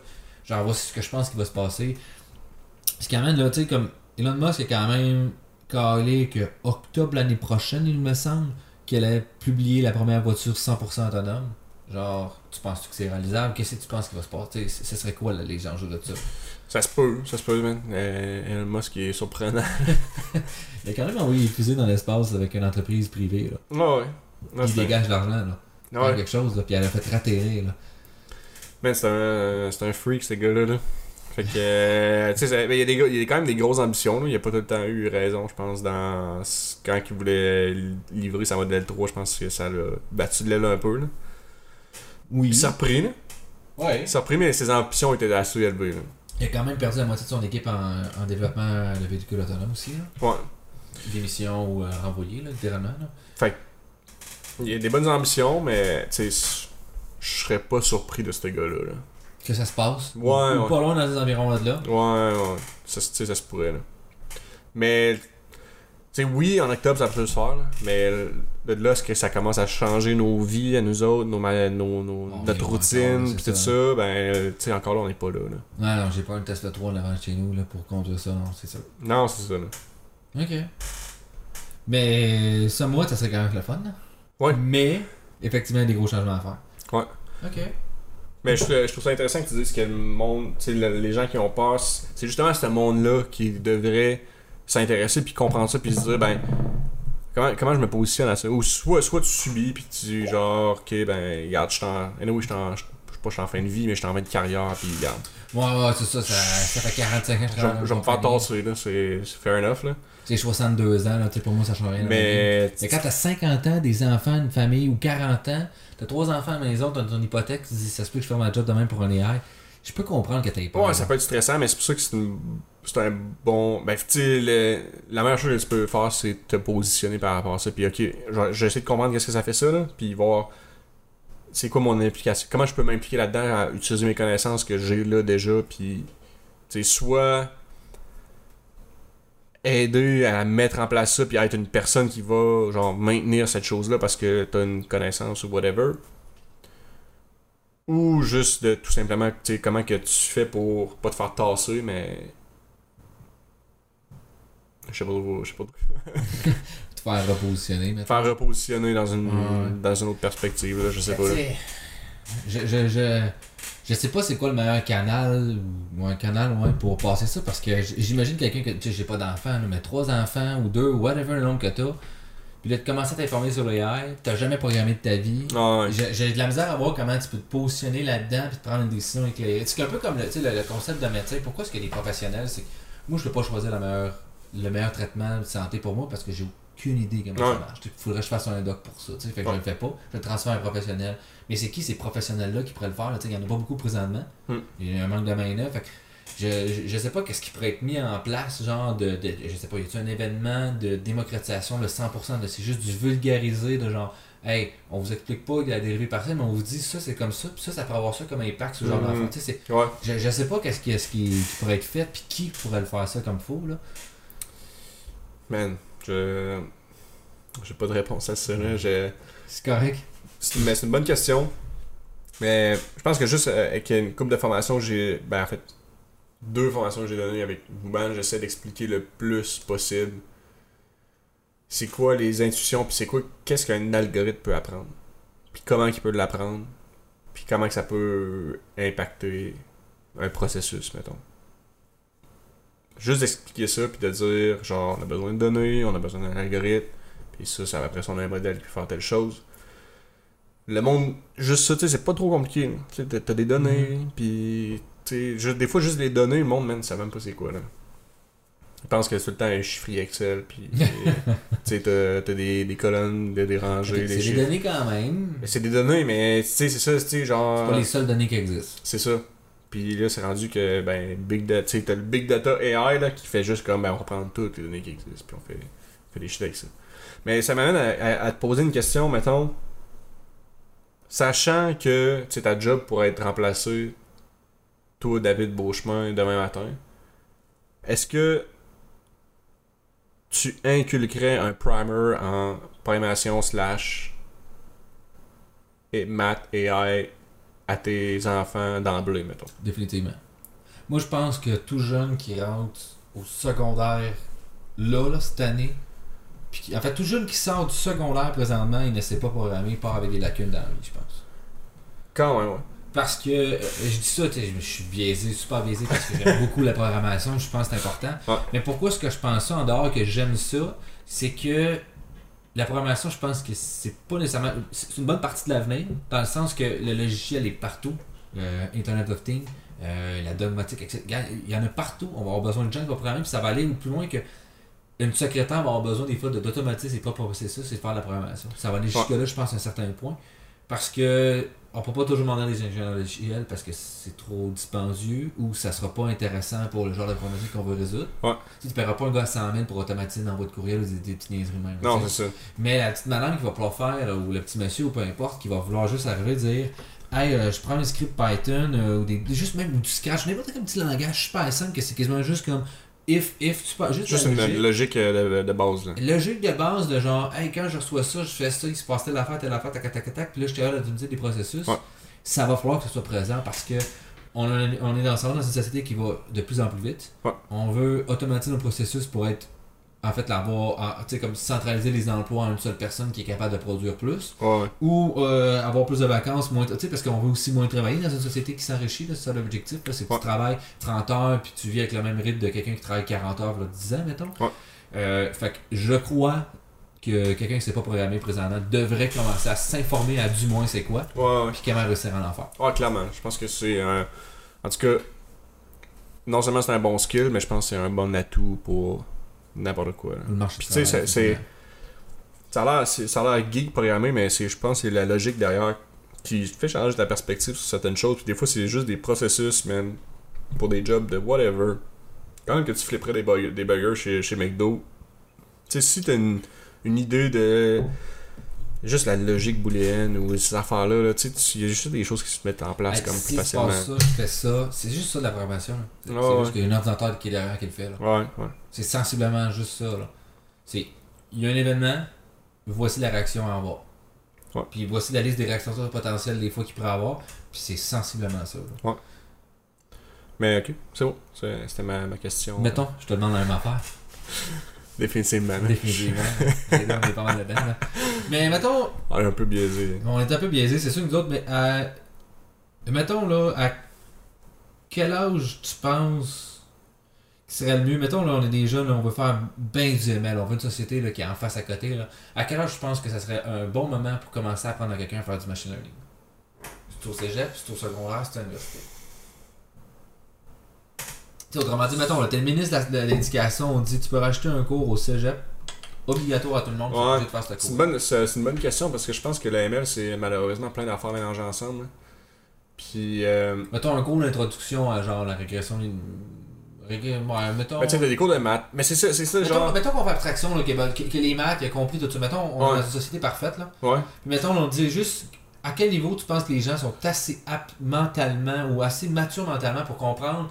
Genre voici ce que je pense qui va se passer. Ce qui amène là, tu sais, comme Elon Musk est quand même calé que octobre l'année prochaine, il me semble, qu'elle allait publier la première voiture 100% autonome. Genre, tu penses que c'est réalisable? Qu'est-ce que tu penses qui va se passer? Ce serait quoi là, les enjeux de ça? Ça se peut, ça se peut, man. Euh, Elon Musk est surprenant. Il a quand même envoyé des fusées dans l'espace avec une entreprise privée. Là. Ouais, ouais. Un- dégage de l'argent. Là. Ouais. quelque chose, là, puis elle a fait ratterrir. Là. Man, c'est un, c'est un freak, ce gars-là. Là. Fait que, euh, tu sais, ça- ben, il y, a des il y a quand même des grosses ambitions. Là. Il a pas tout le temps eu raison, je pense, dans quand il voulait livrer sa modèle 3. Je pense que ça l'a battu de l'aile un peu. Là. Oui. Il s'est repris, là. Ouais. Il s'est repris, mais ses ambitions étaient assez élevées. Là. Il a quand même perdu la moitié de son équipe en, en développement de véhicules autonomes aussi. Là. Ouais. Démission ou euh, renvoyé, là, littéralement. Là. Il y a des bonnes ambitions, mais tu sais, je serais pas surpris de ce gars-là. Là. Que ça se passe? Ouais, ou, ou pas loin dans les environs là de là? Ouais, ouais. Ça, se- tu sais, ça se pourrait, là. Mais, tu sais, oui, en octobre, ça peut se faire, là, mais de là, est-ce que ça commence à changer nos vies, à nous autres, nos, nos, notre routine, pis tout ça? ben, tu sais, encore là, on n'est pas là, là. Non, non, j'ai pas un Tesla 3 en avant chez nous là, pour conduire ça, non, c'est ça. Non, c'est ça, là. Ok. Mais ça, moi, ça serait quand même le fun. Là. Ouais. Mais, effectivement, il y a des gros changements à faire. Ouais. Ok. Mais je, je trouve ça intéressant que tu dises que le monde, tu sais, le- les gens qui ont peur, c'est justement ce monde-là qui devrait s'intéresser puis comprendre ça puis se dire ben comment, comment je me positionne à ça? Ou soit soit tu subis puis tu genre ok ben regarde je suis en anyway, je suis pas je suis en fin de vie mais je suis en fin de carrière puis regarde Ouais, ouais, c'est ça, ça, ça fait 45 ans que je je, je vais me faire tasser là c'est fair enough là J'ai 62 ans, là, tu sais, pour moi, ça change rien. mais Mais quand t'as 50 ans, des enfants, une famille ou 40 ans, t'as trois enfants à la maison, t'as ton hypothèque, tu dis ça se peut que je fasse ma job demain pour un AI. Je peux comprendre que t'aies peur. Ouais, ça peut être stressant, mais c'est pour ça que c'est un bon. Ben, tu la meilleure chose que tu peux faire, c'est te positionner par rapport à ça. Puis, ok, je- j'essaie de comprendre qu'est-ce que ça fait ça, là. Puis, voir c'est quoi mon implication. Comment je peux m'impliquer là-dedans à utiliser mes connaissances que j'ai là déjà. Puis, tu sais, soit aider à mettre en place ça, puis à être une personne qui va, genre, maintenir cette chose-là parce que t'as une connaissance ou whatever ou juste de tout simplement tu sais comment que tu fais pour pas te faire tasser mais je sais pas je sais pas te faire repositionner. te Mais... faire repositionner dans une Ouais. dans une autre perspective là, je sais pas là. Je, je, je, je sais pas c'est quoi le meilleur canal ou un canal ouais, pour passer ça parce que j'imagine quelqu'un que tu sais j'ai pas d'enfants mais trois enfants ou deux whatever le nombre que t'as puis là de commencer à t'informer sur l'AI t'as jamais programmé de ta vie Ah. J'ai de la misère à voir comment tu peux te positionner là-dedans puis te prendre une décision éclairée. C'est un peu comme le, tu le, le concept de médecin. Pourquoi est-ce que les professionnels, c'est que moi je peux pas choisir la meilleure, le meilleur traitement de santé pour moi parce que j'ai aucune idée comment Ouais. ça marche. Il faudrait que je fasse un doc pour ça. tu sais. Fait que Ouais. je le fais pas. Je le transfère à un professionnel. Mais c'est qui ces professionnels-là qui pourraient le faire? Il y en a pas beaucoup présentement. Hmm. Il y a un manque de main-d'œuvre. Je, je, je sais pas qu'est-ce qui pourrait être mis en place, genre de, de je sais pas, y a-t-il un événement de démocratisation de 100% de c'est juste du vulgarisé de genre hey, on vous explique pas la dérivée partielle, mais on vous dit ça c'est comme ça, puis ça ça peut avoir ça comme impact le genre Mhm. d'enfant. Ouais je, je sais pas qu'est-ce qui, ce qui, qui pourrait être fait, puis qui pourrait le faire ça comme faux là. man je j'ai pas de réponse à ça là. C'est correct. C'est mais c'est une bonne question mais je pense que juste euh, avec une couple de formations j'ai ben en fait deux formations que j'ai données avec Bouban j'essaie d'expliquer le plus possible c'est quoi les intuitions, puis c'est quoi, qu'est-ce qu'un algorithme peut apprendre, puis comment il peut l'apprendre, puis comment ça peut impacter un processus, mettons. Juste d'expliquer ça, puis de dire, genre, on a besoin de données, on a besoin d'un algorithme, puis ça, ça va après son un modèle qui faire telle chose. Le monde, juste ça, tu sais, c'est pas trop compliqué. Tu sais, t'as- des données, puis, tu sais, des fois, juste les données, le monde, man, sait même pas c'est quoi, là. Je pense que c'est tout le temps un chiffrier Excel, puis, tu sais, t'as des, des colonnes, des, des rangées, c'est des des chiffres. données quand même. C'est des données, mais, tu sais, c'est ça, tu sais, genre... C'est pas les seules données qui existent. C'est ça. Puis là, c'est rendu que, ben, Big Data, tu sais, t'as le Big Data AI, là, qui fait juste comme, ben, on reprend toutes les données qui existent, puis on fait, fait des shit avec ça. Mais ça m'amène à, à- à te poser une question, mettons. Sachant que, ta job pourrait être remplacée, toi, David Beauchemin, demain matin, est-ce que tu inculquerais un primer en programmation slash et math AI à tes enfants d'emblée, mettons? Définitivement. Moi, je pense que tout jeune qui rentre au secondaire, là, cette année, puis en fait, tout jeune qui sort du secondaire présentement, il ne sait pas programmer, il part avec des lacunes dans la vie, je pense. Quand même, ouais. Parce que, euh, je dis ça, je suis biaisé, super biaisé, parce que j'aime beaucoup la programmation, je pense que c'est important. Ouais. Mais pourquoi est-ce que je pense ça, en dehors que j'aime ça, c'est que la programmation, je pense que c'est pas nécessairement. C'est une bonne partie de l'avenir, dans le sens que le logiciel est partout. Euh, Internet of Things, euh, la dogmatique, etc. Il y en a partout. On va avoir besoin de gens qui vont programmer, puis ça va aller plus loin que. Une secrétaire va avoir besoin des fois de- d'automatiser ses propres processus et de faire la programmation. Ça va aller jusque-là, je pense, à un certain point. Parce que on peut pas toujours demander des ingénieurs logiciels parce que c'est trop dispendieux ou ça sera pas intéressant pour le genre de problématique qu'on veut résoudre. Ouais. Tu ne paieras pas un gars à 100 000 pour automatiser l'envoi de courriel ou des, des petites niaiseries même. Non, c'est ça. Mais la petite madame qui va pouvoir faire, là, ou le petit monsieur, ou peu importe, qui va vouloir juste arriver et dire Hey, euh, je prends un script Python, euh, ou des, juste même ou du Scratch, n'importe quel petit langage super simple, que c'est quasiment juste comme if, if, tu peux, juste, une logique. logique euh, de, de base, là. Logique de base de genre, hey, quand je reçois ça, je fais ça, il se passe telle affaire, telle affaire, tac, tac, tac, tac, puis là, je suis capable d'utiliser des processus. Ouais. Ça va falloir que ce soit présent parce que on, a- on est dans, dans une société qui va de plus en plus vite. Ouais. On veut automatiser nos processus pour être en fait, l'avoir, tu sais, comme centraliser les emplois en une seule personne qui est capable de produire plus, Ouais, ou euh, avoir plus de vacances, moins, tu sais, parce qu'on veut aussi moins travailler dans une société qui s'enrichit, c'est ça l'objectif, là, c'est que Ouais. tu travailles 30 heures, puis tu vis avec le même rythme de quelqu'un qui travaille 40 heures, là, 10 ans, mettons. Ouais. Euh, fait que je crois que quelqu'un qui ne s'est pas programmé présentement devrait commencer à s'informer à du moins c'est quoi, puis comment réussir à en faire. Ouais, clairement. Je pense que c'est un. En tout cas, non seulement c'est un bon skill, mais je pense que c'est un bon atout pour n'importe quoi. Puis tu sais, c'est- Ça a l'air, geek programmé, mais c'est, je pense que c'est la logique derrière qui fait changer ta perspective sur certaines choses. Puis des fois, c'est juste des processus, man, pour des jobs de whatever. Quand même que tu flipperais des burgers chez, chez McDo, tu sais, si t'as une, une idée de juste la logique booléenne ou ces affaires-là, là, tu sais, il y a juste des choses qui se mettent en place comme si plus je facilement. passe ça, je fais ça, c'est juste ça de la programmation. C'est Ouais, ouais. juste qu'il y a un ordinateur qui est derrière qui le fait. là. Ouais, ouais. C'est sensiblement juste ça. Là. C'est, il y a un événement, voici la réaction à avoir. Ouais. Puis voici la liste des réactions potentielles des fois qu'il pourrait avoir. Puis c'est sensiblement ça. là. Mais ok, c'est bon. C'était ma, ma question. Mettons, je te demande la même affaire. Définitivement. Définitivement. On est pas mal dedans. là. Mais mettons, On est un peu biaisé. on est un peu biaisé, c'est sûr que nous autres, mais à... mettons là, à quel âge tu penses qui serait le mieux? Mettons là, on est des jeunes, là, on veut faire bien du ML, on veut une société là, qui est en face à côté. Là. À quel âge tu penses que ça serait un bon moment pour commencer à apprendre à quelqu'un à faire du machine learning? C'est au cégep, c'est au secondaire, c'est à l'université. Tu sais, autrement dit, mettons, là, t'es le ministre de l'éducation, on dit tu peux rajouter un cours au cégep obligatoire à tout le monde, Ouais. de faire ce C'est une, bonne, c'est c'est une bonne question parce que je pense que l'AML, c'est malheureusement plein d'affaires mélangées ensemble. là. Puis, euh, Mettons un cours d'introduction à genre la régression. Ouais, mettons. ben, tu t'as des cours de maths. Mais c'est ça, c'est ça, mettons, genre. mettons qu'on fait abstraction, là, que, que- que les maths, il a compris tout ça. Mettons, on Ouais. a une société parfaite, là. Ouais. Puis mettons, on dit juste à quel niveau tu penses que les gens sont assez aptes mentalement ou assez matures mentalement pour comprendre.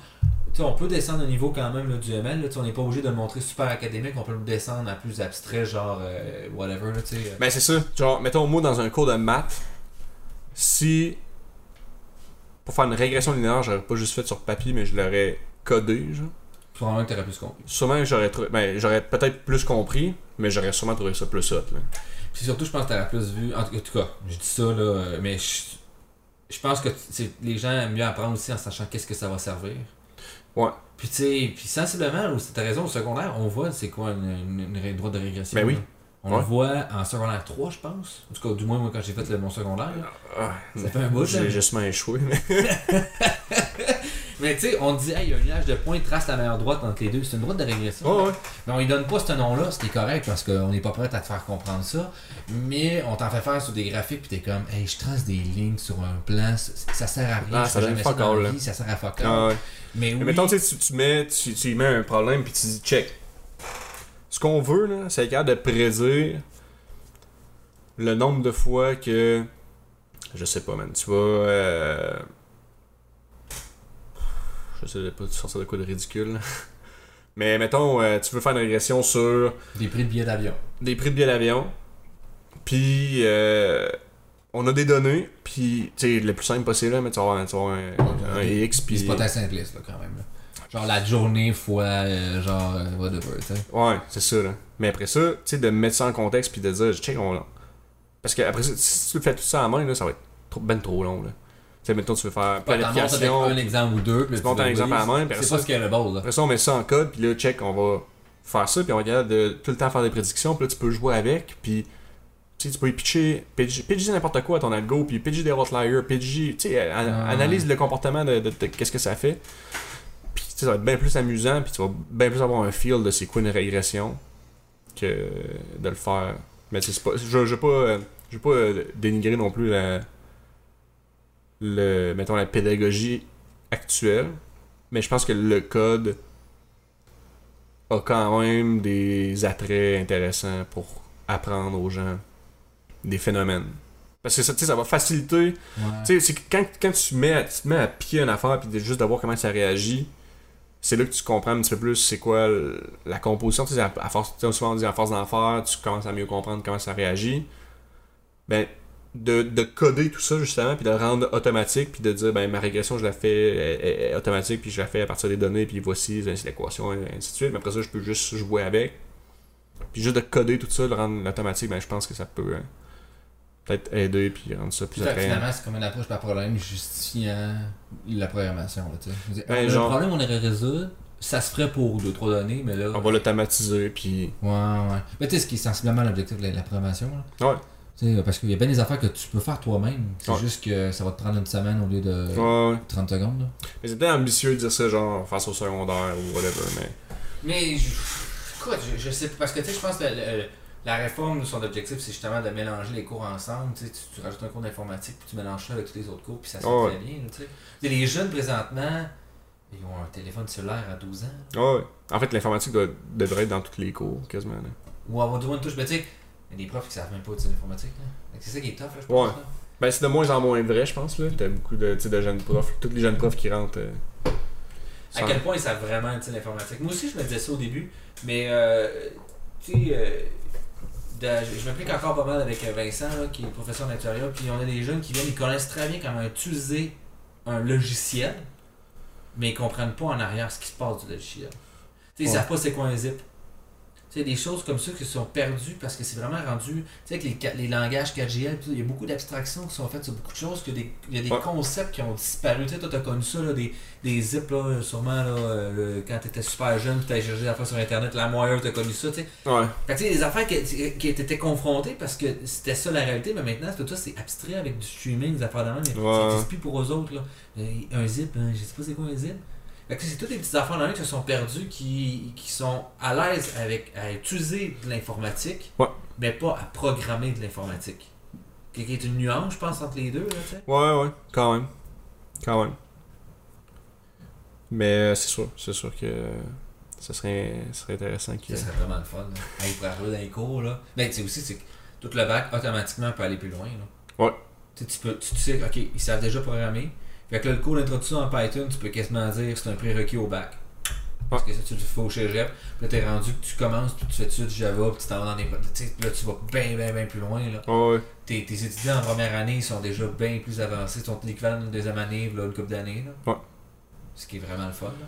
On peut descendre au niveau quand même là, du ML. Là, on n'est pas obligé de le montrer super académique. On peut le descendre à plus abstrait, genre euh, whatever. Là, tu sais. Ben, c'est ça. Genre, mettons, moi, dans un cours de maths, si. Pour faire une régression linéaire, j'aurais pas juste fait sur papier, mais je l'aurais codé, genre. Probablement que tu aurais plus compris. Sûrement que j'aurais trouvé. Ben, j'aurais peut-être plus compris, mais j'aurais sûrement trouvé ça plus hot, là. Puis surtout, je pense que tu aurais plus vu. En tout cas, je dis ça, là, euh, mais je, je pense que les gens aiment mieux apprendre aussi en sachant qu'est-ce que ça va servir. Ouais. Puis tu sais, puis sensiblement, là, t'as raison, au secondaire, on voit c'est quoi une, une, une droite de régression. Ben oui. là. On Ouais. le voit en secondaire 3, je pense. En tout cas, du moins, moi, quand j'ai fait le- mon secondaire. là. Ah, Ça fait un bout, J'ai justement échoué, mais. Mais tu sais, on dit, hey, il y a un nuage de points, trace la meilleure droite entre les deux. C'est une droite de régression. Ouais. Mais on lui donne pas ce nom-là, ce qui est correct parce qu'on n'est pas prêt à te faire comprendre ça. Mais on t'en fait faire sur des graphiques, puis t'es comme, hey, je trace des lignes sur un plan, ça, sert à rien, Ah, ça jamais fuck all, vie, ça sert à fuck. Ah, ouais. Mais oui, Mais mettons, tu sais, tu, tu mets, tu, tu mets un problème, puis tu dis, check. Ce qu'on veut, là, c'est capable de prédire le nombre de fois que. Je sais pas, man. Tu vas. euh, Je sais pas, tu sortir de quoi de ridicule. Mais mettons, euh, tu veux faire une régression sur des prix de billets d'avion. des prix de billets d'avion. Puis, euh, on a des données. Puis, tu sais, le plus simple possible, là, mais tu vas avoir, tu vas avoir un, un X. Puis c'est pas très simpliste, là, quand même. là. Genre la journée fois, euh, genre, euh, whatever, tu sais. Ouais, c'est ça, là. Mais après ça, tu sais, de mettre ça en contexte puis de dire, check, on. Parce que après ça, si tu fais tout ça en main, là, ça va être trop, ben trop long, là. Tu sais, mettons, tu veux faire planification. un exemple ou deux, puis Tu montes un exemple à la main, C'est pas ce qu'il y a le base, là. Après ça, on met ça en code, puis là, check, on va faire ça, puis on va capable de tout le temps faire des prédictions, puis là, tu peux jouer avec, puis tu peux y pitcher, pitcher, pitcher n'importe quoi à ton algo, puis pitcher des outliers, pitcher, tu sais, Ah. analyse le comportement de, de- de qu'est-ce que ça fait. Puis, tu sais, ça va être bien plus amusant, puis tu vas bien plus avoir un feel de c'est quoi une régression que de le faire. Mais c'est pas, je, je veux pas, euh, je veux pas euh, dénigrer non plus la, le, mettons, la pédagogie actuelle, mais je pense que le code a quand même des attraits intéressants pour apprendre aux gens des phénomènes. Parce que ça, ça va faciliter. Ouais. Tu sais, c'est quand, quand tu, mets à, tu te mets à pied une affaire puis juste de voir comment ça réagit, c'est là que tu comprends un petit peu plus c'est quoi la composition. Tu sais, à, à force, souvent on dit à force d'en faire, tu commences à mieux comprendre comment ça réagit. Ben, de, de coder tout ça justement puis de le rendre automatique puis de dire ben ma régression je la fais elle- elle- automatique puis je la fais à partir des données puis voici c'est l'équation et ainsi de suite mais après ça je peux juste jouer avec Puis juste de coder tout ça, le rendre automatique, ben je pense que ça peut euh, peut-être aider puis rendre ça plus attrayant. Finalement, c'est comme une approche par problème justifiant la programmation. Là, dire, Ben, genre- un problème, on irait résoudre. Ça se ferait pour 2-3 données, mais là. On va l'automatiser puis. Ouais, ouais. Mais tu sais, ce qui est sensiblement l'objectif de la, la programmation. Là. Ouais. Tu sais, parce qu'il y a bien des affaires que tu peux faire toi-même. C'est Ouais. juste que ça va te prendre une semaine au lieu de Ouais, ouais. 30 secondes. Là. Mais c'était ambitieux de dire ça, genre, face au secondaire ou whatever, mais. Mais, je, écoute, je, je sais pas. Parce que, tu sais, je pense que le- le- la réforme, son objectif, c'est justement de mélanger les cours ensemble. Tu, sais, tu, rajoutes un cours d'informatique, puis tu mélanges ça avec tous les autres cours, puis ça se Ouais. fait bien. Tu sais. Les jeunes, présentement, ils ont un téléphone cellulaire à 12 ans. Ouais, ouais. En fait, l'informatique doit- devrait être dans tous les cours, quasiment. Là. Ou avoir du one touch. Mais, tu sais, il y a des profs qui savent même pas utiliser l'informatique. C'est ça qui est tough, là, je pense. Ouais. là. Ben, c'est de moins en moins vrai, je pense. là. T'as beaucoup de, de jeunes profs. Tous les jeunes profs qui rentrent. euh, À quel point ils savent vraiment utiliser l'informatique? Moi aussi, je me disais ça au début, mais euh, tu sais, euh, je m'implique encore pas mal avec Vincent, là, qui est professeur d'actuariat, puis on a des jeunes qui viennent, ils connaissent très bien comment utiliser un logiciel, mais ils comprennent pas en arrière ce qui se passe du logiciel. Tu sais, ils Ouais. savent pas c'est quoi un zip. Sais, des choses comme ça qui sont perdues parce que c'est vraiment rendu. Tu sais, avec les, les langages 4GL, puis il y a beaucoup d'abstractions qui sont faites sur beaucoup de choses, il y a des Ouais. concepts qui ont disparu. Tu sais, toi, t'as connu ça, là, des, des zips, là, sûrement, là, euh, quand t'étais super jeune, tu t'as cherché des affaires sur Internet, la moire, t'as connu ça, tu sais. Ouais. Fait tu sais, des affaires qui, qui étaient confrontées parce que c'était ça la réalité, mais maintenant, tout ça, c'est abstrait avec du streaming, des affaires même, mais Ouais. ça n'existe plus pour eux autres, là. Euh, Un zip, hein, je sais pas c'est quoi un zip. Que c'est toutes les petites affaires dans qui se sont perdues, qui, qui sont à l'aise avec à utiliser de l'informatique, Ouais. mais pas à programmer de l'informatique. Qui est une nuance, je pense, entre les deux, là. Ouais, ouais, quand même. Quand même. Mais euh, c'est sûr, c'est sûr que ça serait, intéressant qu'il Ça serait vraiment le fun. Là. Pour arriver dans les cours, là. Mais tu sais aussi, c'est que tout le bac, automatiquement, peut aller plus loin. Là. Ouais. Tu sais, tu, peux, tu, tu sais, ok, ils savent déjà programmer. Fait que là, le cours d'introduction en Python, tu peux quasiment dire que c'est un prérequis au bac. Parce que ça, tu le fais au cégep. Puis là, t'es rendu que tu commences, puis tu fais tout de suite Java, puis tu t'en vas dans des. Tu sais, là, tu vas bien, bien, bien plus loin. Là. Ouais, ouais. Tes, tes étudiants en première année ils sont déjà bien plus avancés. Ils sont l'équivalent d'une deuxième année, là, une couple d'années. Ouais. Ce qui est vraiment le fun. Là.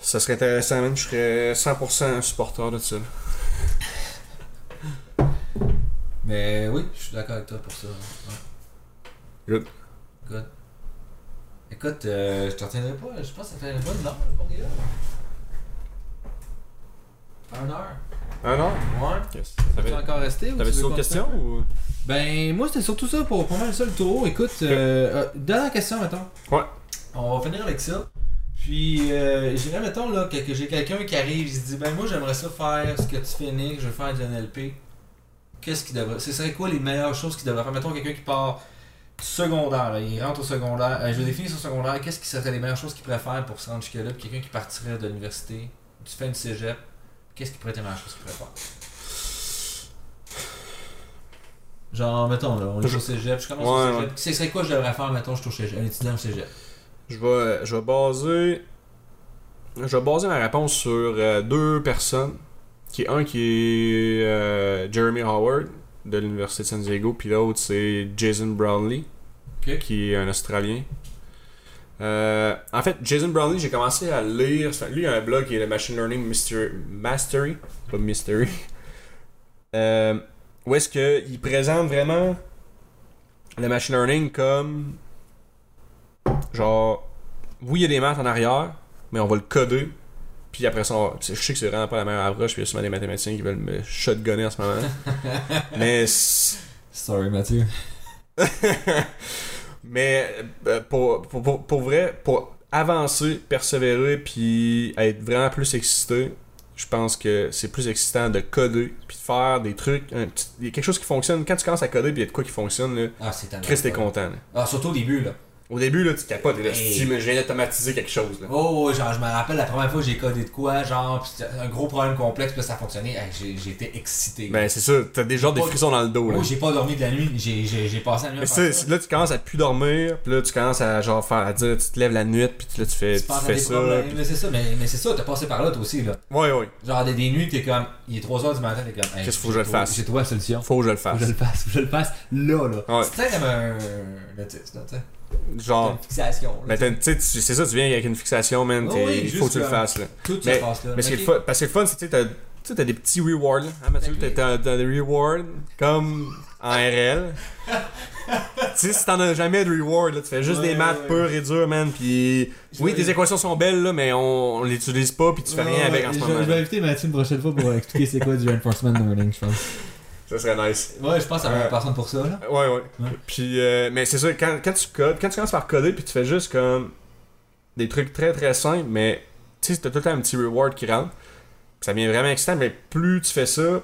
Ça serait intéressant, même. Je serais 100% supporter de ça. là. Mais oui, je suis d'accord avec toi pour ça. Ouais. Good. Good. Écoute, euh, je t'en tiendrai pas. Je pense que ça fait une bonne heure qu'on est là. Un heure. Ah non? Ouais. Yes. Tu T'avais- encore T'avais-tu veux d'autres questions ou? Ben, moi, c'était surtout ça pour pas mal ça le tour. Écoute, euh, euh, dernière question, mettons. Ouais. On va finir avec ça. Puis, euh, mettons, là, que, que j'ai quelqu'un qui arrive, il se dit, ben, moi, j'aimerais ça faire ce que tu fais, Nick, je veux faire du NLP. Qu'est-ce qu'il devrait. Ce serait quoi les meilleures choses qu'il devrait faire? Mettons, quelqu'un qui part secondaire, là, il rentre au secondaire, euh, je vais définir son secondaire, qu'est-ce qui serait les meilleures choses qu'il pourrait faire pour se rendre jusque-là? Quelqu'un qui partirait de l'université, tu fais une cégep, qu'est-ce qui pourrait être les meilleures choses qu'il pourrait faire? Genre, mettons, là, on est au cégep, je commence Ouais, au cégep. Ce serait quoi je devrais faire, mettons, je suis au cégep, un étudiant au cégep? Je vais, je vais baser. Je vais baser ma réponse sur euh, deux personnes. Qui est un qui est euh, Jeremy Howard de l'Université de San Diego, puis l'autre c'est Jason Brownlee, Ok. qui est un Australien. Euh, en fait, Jason Brownlee, j'ai commencé à lire. Lui, il a un blog qui est le Machine Learning Mystery, Mastery, pas Mystery. Euh, où est-ce qu'il présente vraiment le machine learning comme genre oui il y a des maths en arrière mais on va le coder puis après ça on je sais que c'est vraiment pas la meilleure approche puis il y a souvent des mathématiciens qui veulent me shotgunner en ce moment mais Sorry, Mathieu. mais euh, pour, pour, pour, pour vrai pour avancer persévérer puis être vraiment plus excité je pense que c'est plus excitant de coder puis de faire des trucs un petit- il y a quelque chose qui fonctionne quand tu commences à coder puis il y a de quoi qui fonctionne là Ah. Chris t'es content là. Ah, surtout au début, là. Au début, là, tu capotes, là, Hey. mais je viens d'automatiser quelque chose, là. Oh, ouais, genre, je me rappelle la première fois que j'ai codé de quoi, genre, pis un gros problème complexe, puis ça fonctionnait. Hey, été excité. Ben, c'est ça, t'as des Pas- frissons dans le dos, là. oh, j'ai pas dormi de la nuit, j'ai, passé la nuit Mais c'est, là, tu commences à plus dormir, puis là, tu commences à, genre, faire, à dire, tu te lèves la nuit, puis là, tu fais, Tu fais ça. mais c'est ça, mais, mais c'est ça, t'as passé par là, toi aussi, là. Ouais, ouais. Genre, des, des nuits, t'es comme, il est 3h du matin, t'es comme, hey, Qu'est-ce qu'il faut que je le fasse? J'ai trouvé la solution. Faut que je le Faut que fasse. je le fasse, faut que je le fasse là, là. C'est comme un. autiste, là, tu sais. Genre, une fixation, là. tu- c'est ça, tu viens avec une fixation, man, Oh oui, il faut que tu le fasses, là. Tout mais- se passe là. Mais ce qui est Ok. le parce que le fun, c'est, t'as- tu t'as des petits rewards, là. Hein, Mathieu, Ben t'as des rewards comme en RL. tu sais, si t'en as jamais de reward, là, tu fais juste Ouais, des maths ouais. purs et durs, man, pis... Oui, tes équations sont belles, là, mais on, on l'utilise pas, puis tu fais rien avec en ce moment. je vais inviter Mathieu une prochaine fois pour expliquer c'est quoi du reinforcement learning, je pense. Ça serait nice. Ouais, je pense à la Euh, personne pour ça, là. Ouais, ouais. Ouais. Puis, euh, mais c'est ça, quand, quand tu codes, quand tu commences par coder, puis tu fais juste comme des trucs très très simples, mais tu sais, t'as tout le temps un petit reward qui rentre. Ça devient vraiment excitant, mais plus tu fais ça,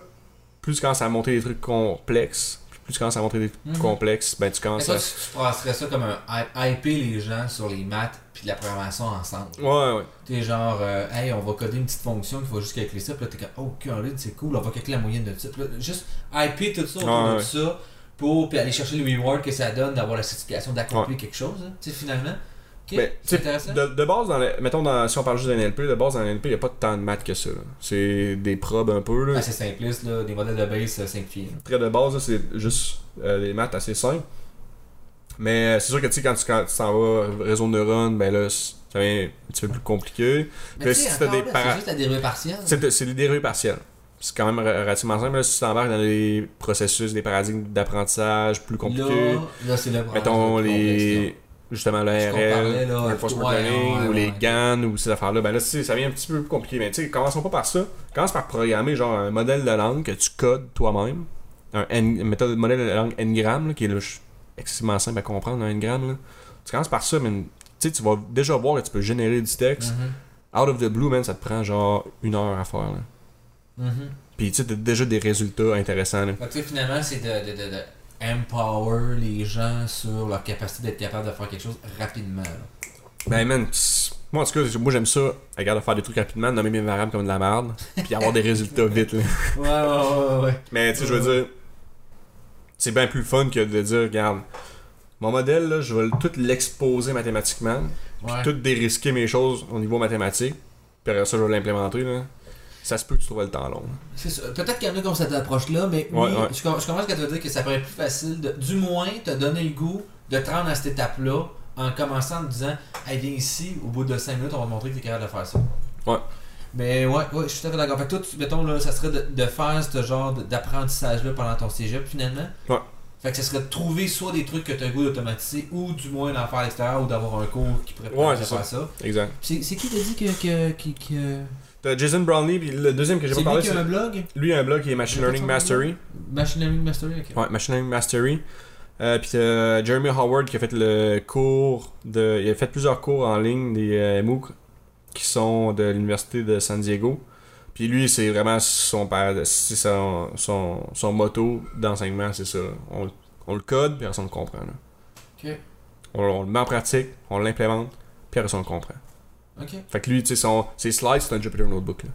plus tu commences à monter des trucs complexes. Puis plus tu commences à monter des trucs Mhm. complexes, ben tu Mais commences toi, à. tu, passerais ça comme un hy- hyper les gens sur les maths puis la programmation ensemble. Ouais, ouais. T'es genre, euh, hey, on va coder une petite fonction qu'il faut juste calculer ça. Puis là, t'es comme, oh, c'est cool, on va calculer la moyenne de ça. Puis là, juste hyper tout ça autour de ouais. ça pour puis aller chercher le reward que ça donne d'avoir la certification d'accomplir quelque chose. hein. Tu sais, finalement. Ok, Mais, intéressant. De, de base, dans le- mettons, dans, si on parle juste d'un NLP, de base, dans l'NLP, il n'y a pas tant de maths que ça. C'est des probes un peu. Là. Ah, c'est simpliste, là, des modèles de base euh, simplifiés. très de base, là, c'est juste euh, des maths assez simples. Mais euh, c'est sûr que tu sais, quand tu quand tu t'en vas réseau de neurones, ben là, ça devient un petit peu plus compliqué. Mais tu si des là, para- c'est juste la dérivée partielle. C'est des dérivés partiels. C'est quand même relativement simple. Là, si tu t'embarques dans des processus, des paradigmes d'apprentissage plus compliqués, Là, là c'est le mettons le les. Justement, l'ARL, ouais, Learning, ou les. GAN, ou ces affaires-là, ben là, tu ça devient un petit peu plus compliqué. Mais tu sais, commençons pas par ça. Commence par programmer, genre, un modèle de langue que tu codes toi-même. Un méthode, modèle de langue Ngram, qui est ch- excessivement simple à comprendre, un Ngram. Là. Tu commences par ça, mais tu sais, tu vas déjà voir que tu peux générer du texte. Mhm, Out of the blue, man, ça te prend genre une heure à faire. Là. mhm. Puis tu sais, t'as déjà des résultats intéressants. Là. Fait que, finalement, c'est de, de, de, de empower les gens sur leur capacité d'être capable de faire quelque chose rapidement. là. Ben, man, moi en tout cas, moi j'aime ça, regarde, faire des trucs rapidement, nommer mes variables comme de la merde, puis avoir des résultats vite. Là. Ouais, ouais, ouais, ouais. Mais tu sais, je veux dire, c'est bien plus fun que de dire, regarde, mon modèle, là, je vais tout l'exposer mathématiquement, ouais. tout dérisquer mes choses au niveau mathématique, puis après ça, je vais l'implémenter. Là. Ça se peut que tu trouves le temps long. C'est ça. Peut-être qu'il y en a qui ont cette approche-là, mais Ouais, oui, ouais. Je, com- je commence à te dire que ça paraît plus facile, de, du moins, te donner le goût de te rendre à cette étape-là en commençant en te disant Hey, viens ici, au bout de 5 minutes, on va te montrer que tu es capable de faire ça. Ouais. Mais ouais, ouais, je suis tout à fait d'accord. Fait que toi, tu- mettons, là, ça serait de, de faire ce genre d'apprentissage-là pendant ton cégep, finalement? Ouais. Fait que ça serait de trouver soit des trucs que tu as le goût d'automatiser, ou du moins d'en faire à l'extérieur, ou d'avoir un cours qui pourrait Ouais, faire ça. Exact. C'est qui t'a dit que. que, que, que... T'as Jason Brownlee, puis le deuxième que j'ai C'est pas lui parlé, qui a un blog? Lui, a un blog qui est Machine Learning Mastery. Machine Learning Mastery, ok. Ouais, Machine Learning Mastery. Euh, puis t'as Jeremy Howard qui a fait le cours de. Il a fait plusieurs cours en ligne des euh, MOOC qui sont de l'université de San Diego. Puis lui, c'est vraiment son père, c'est son, son, son motto d'enseignement, c'est ça. On, on le code, puis on le comprend. là. On, on le met en pratique, on l'implémente, puis on le comprend. Fait que lui, tu sais, son, ses slides, c'est un Jupyter Notebook. Là.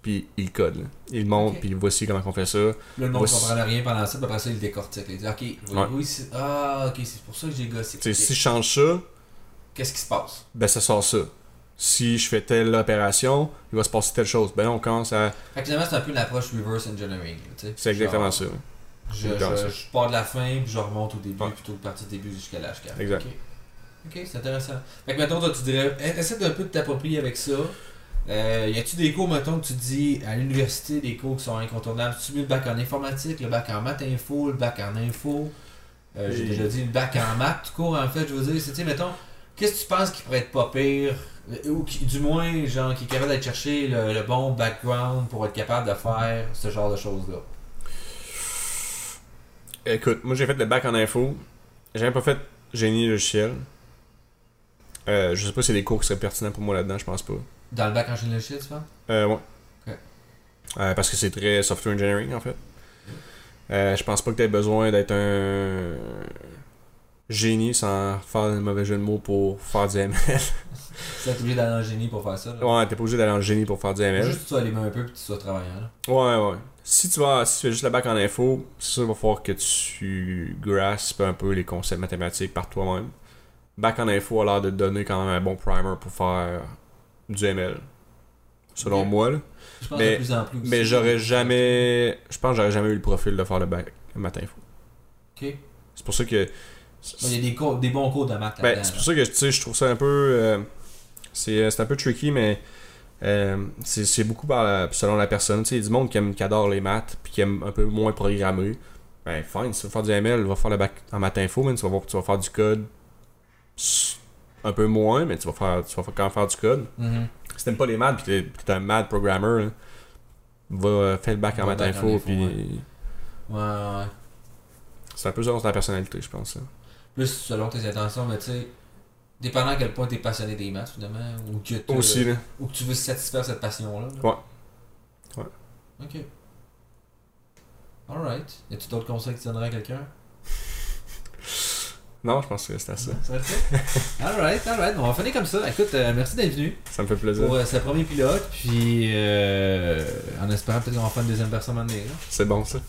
Puis il code, là. Il montre, puis voici comment on fait ça. Là, le monde ne comprenait rien pendant ça, puis après ça, il décortique. Il dit Ok, Ouais. oui, ah, ok, c'est pour ça que j'ai gossé. Tu sais, Ok. si je change ça, Qu'est-ce qui se passe? ben ça sort ça. Si je fais telle opération, il va se passer telle chose. Ben là, on commence à. Fait que finalement, c'est un peu une approche reverse engineering. C'est exactement ça. Je, je, ça. je pars de la fin, puis je remonte au début, Ouais. plutôt que de partir du début jusqu'à l'âge 4. Exact. Ok, c'est intéressant. Fait que mettons, toi, tu dirais, eh, essaie d'un peu de t'approprier avec ça. Euh, y a-tu des cours, mettons, que tu dis à l'université, des cours qui sont incontournables? Tu mets le bac en informatique, le bac en maths info, le bac en info? Euh, J'ai déjà dit le bac en maths, tu cours en fait, je veux dire, c'est, tu sais, mettons, qu'est-ce que tu penses qui pourrait être pas pire? Ou qui, du moins, genre, qui est capable d'aller chercher le, le bon background pour être capable de faire ce genre de choses-là Écoute, moi j'ai fait le bac en info. J'ai même pas fait génie logiciel. Euh, je sais pas si c'est des cours qui seraient pertinents pour moi là-dedans, je pense pas. Dans le bac en génie logiciel, tu penses? Euh, ouais. Euh, parce que c'est très software engineering en fait. Euh, je pense pas que tu aies besoin d'être un génie sans faire un mauvais jeu de mots pour faire du ML. Tu obligé d'aller en génie pour faire ça. Là. ouais, t'es pas obligé d'aller en génie pour faire du ML. Juste que tu sois les mains un peu puis que tu sois travaillant. Là. Ouais, ouais. Si tu vas, si tu fais juste le bac en info, c'est sûr qu'il va falloir que tu graspes un peu les concepts mathématiques par toi-même. Bac en info a l'air de te donner quand même un bon primer pour faire du ML. Selon moi, là. Je pense Mais- de plus en plus aussi. Mais j'aurais jamais. Je pense que j'aurais jamais eu le profil de faire le bac maths info. Ok. C'est pour ça que. Il y a des, cours, des bons cours de maths Ben, c'est pour ça que je trouve ça un peu. euh, c'est c'est un peu tricky, mais Euh, c'est beaucoup par la- selon la personne. Tu sais, il y a du monde qui, aime, qui adore les maths, puis qui aime un peu moins programmer. Ben, fine, si tu veux faire du ML, va faire le bac en maths info, man, tu vas voir tu vas faire du code un peu moins, mais tu vas faire, tu vas quand même faire du code. Mhm. Si t'aimes pas les maths, puis t'es un mad programmer, là, va euh, faire le bac en maths info, puis ouais. Ouais, ouais. c'est un peu selon ta personnalité, je pense. là. Plus selon tes intentions, mais tu sais, dépendant à quel point t'es passionné des maths, finalement, ou que, Aussi, là. ou que tu veux satisfaire cette passion-là. là. Ouais. Ouais. Ok. Alright. Y a-tu d'autres conseils que tu donnerais à quelqu'un? Non, je pense que c'était ça. Ça? Alright, alright. On va finir comme ça. Écoute, euh, merci d'être venu Ça me fait plaisir. pour euh, ce premier pilote, puis euh, en espérant peut-être qu'on va faire une deuxième personne à. C'est bon, ça.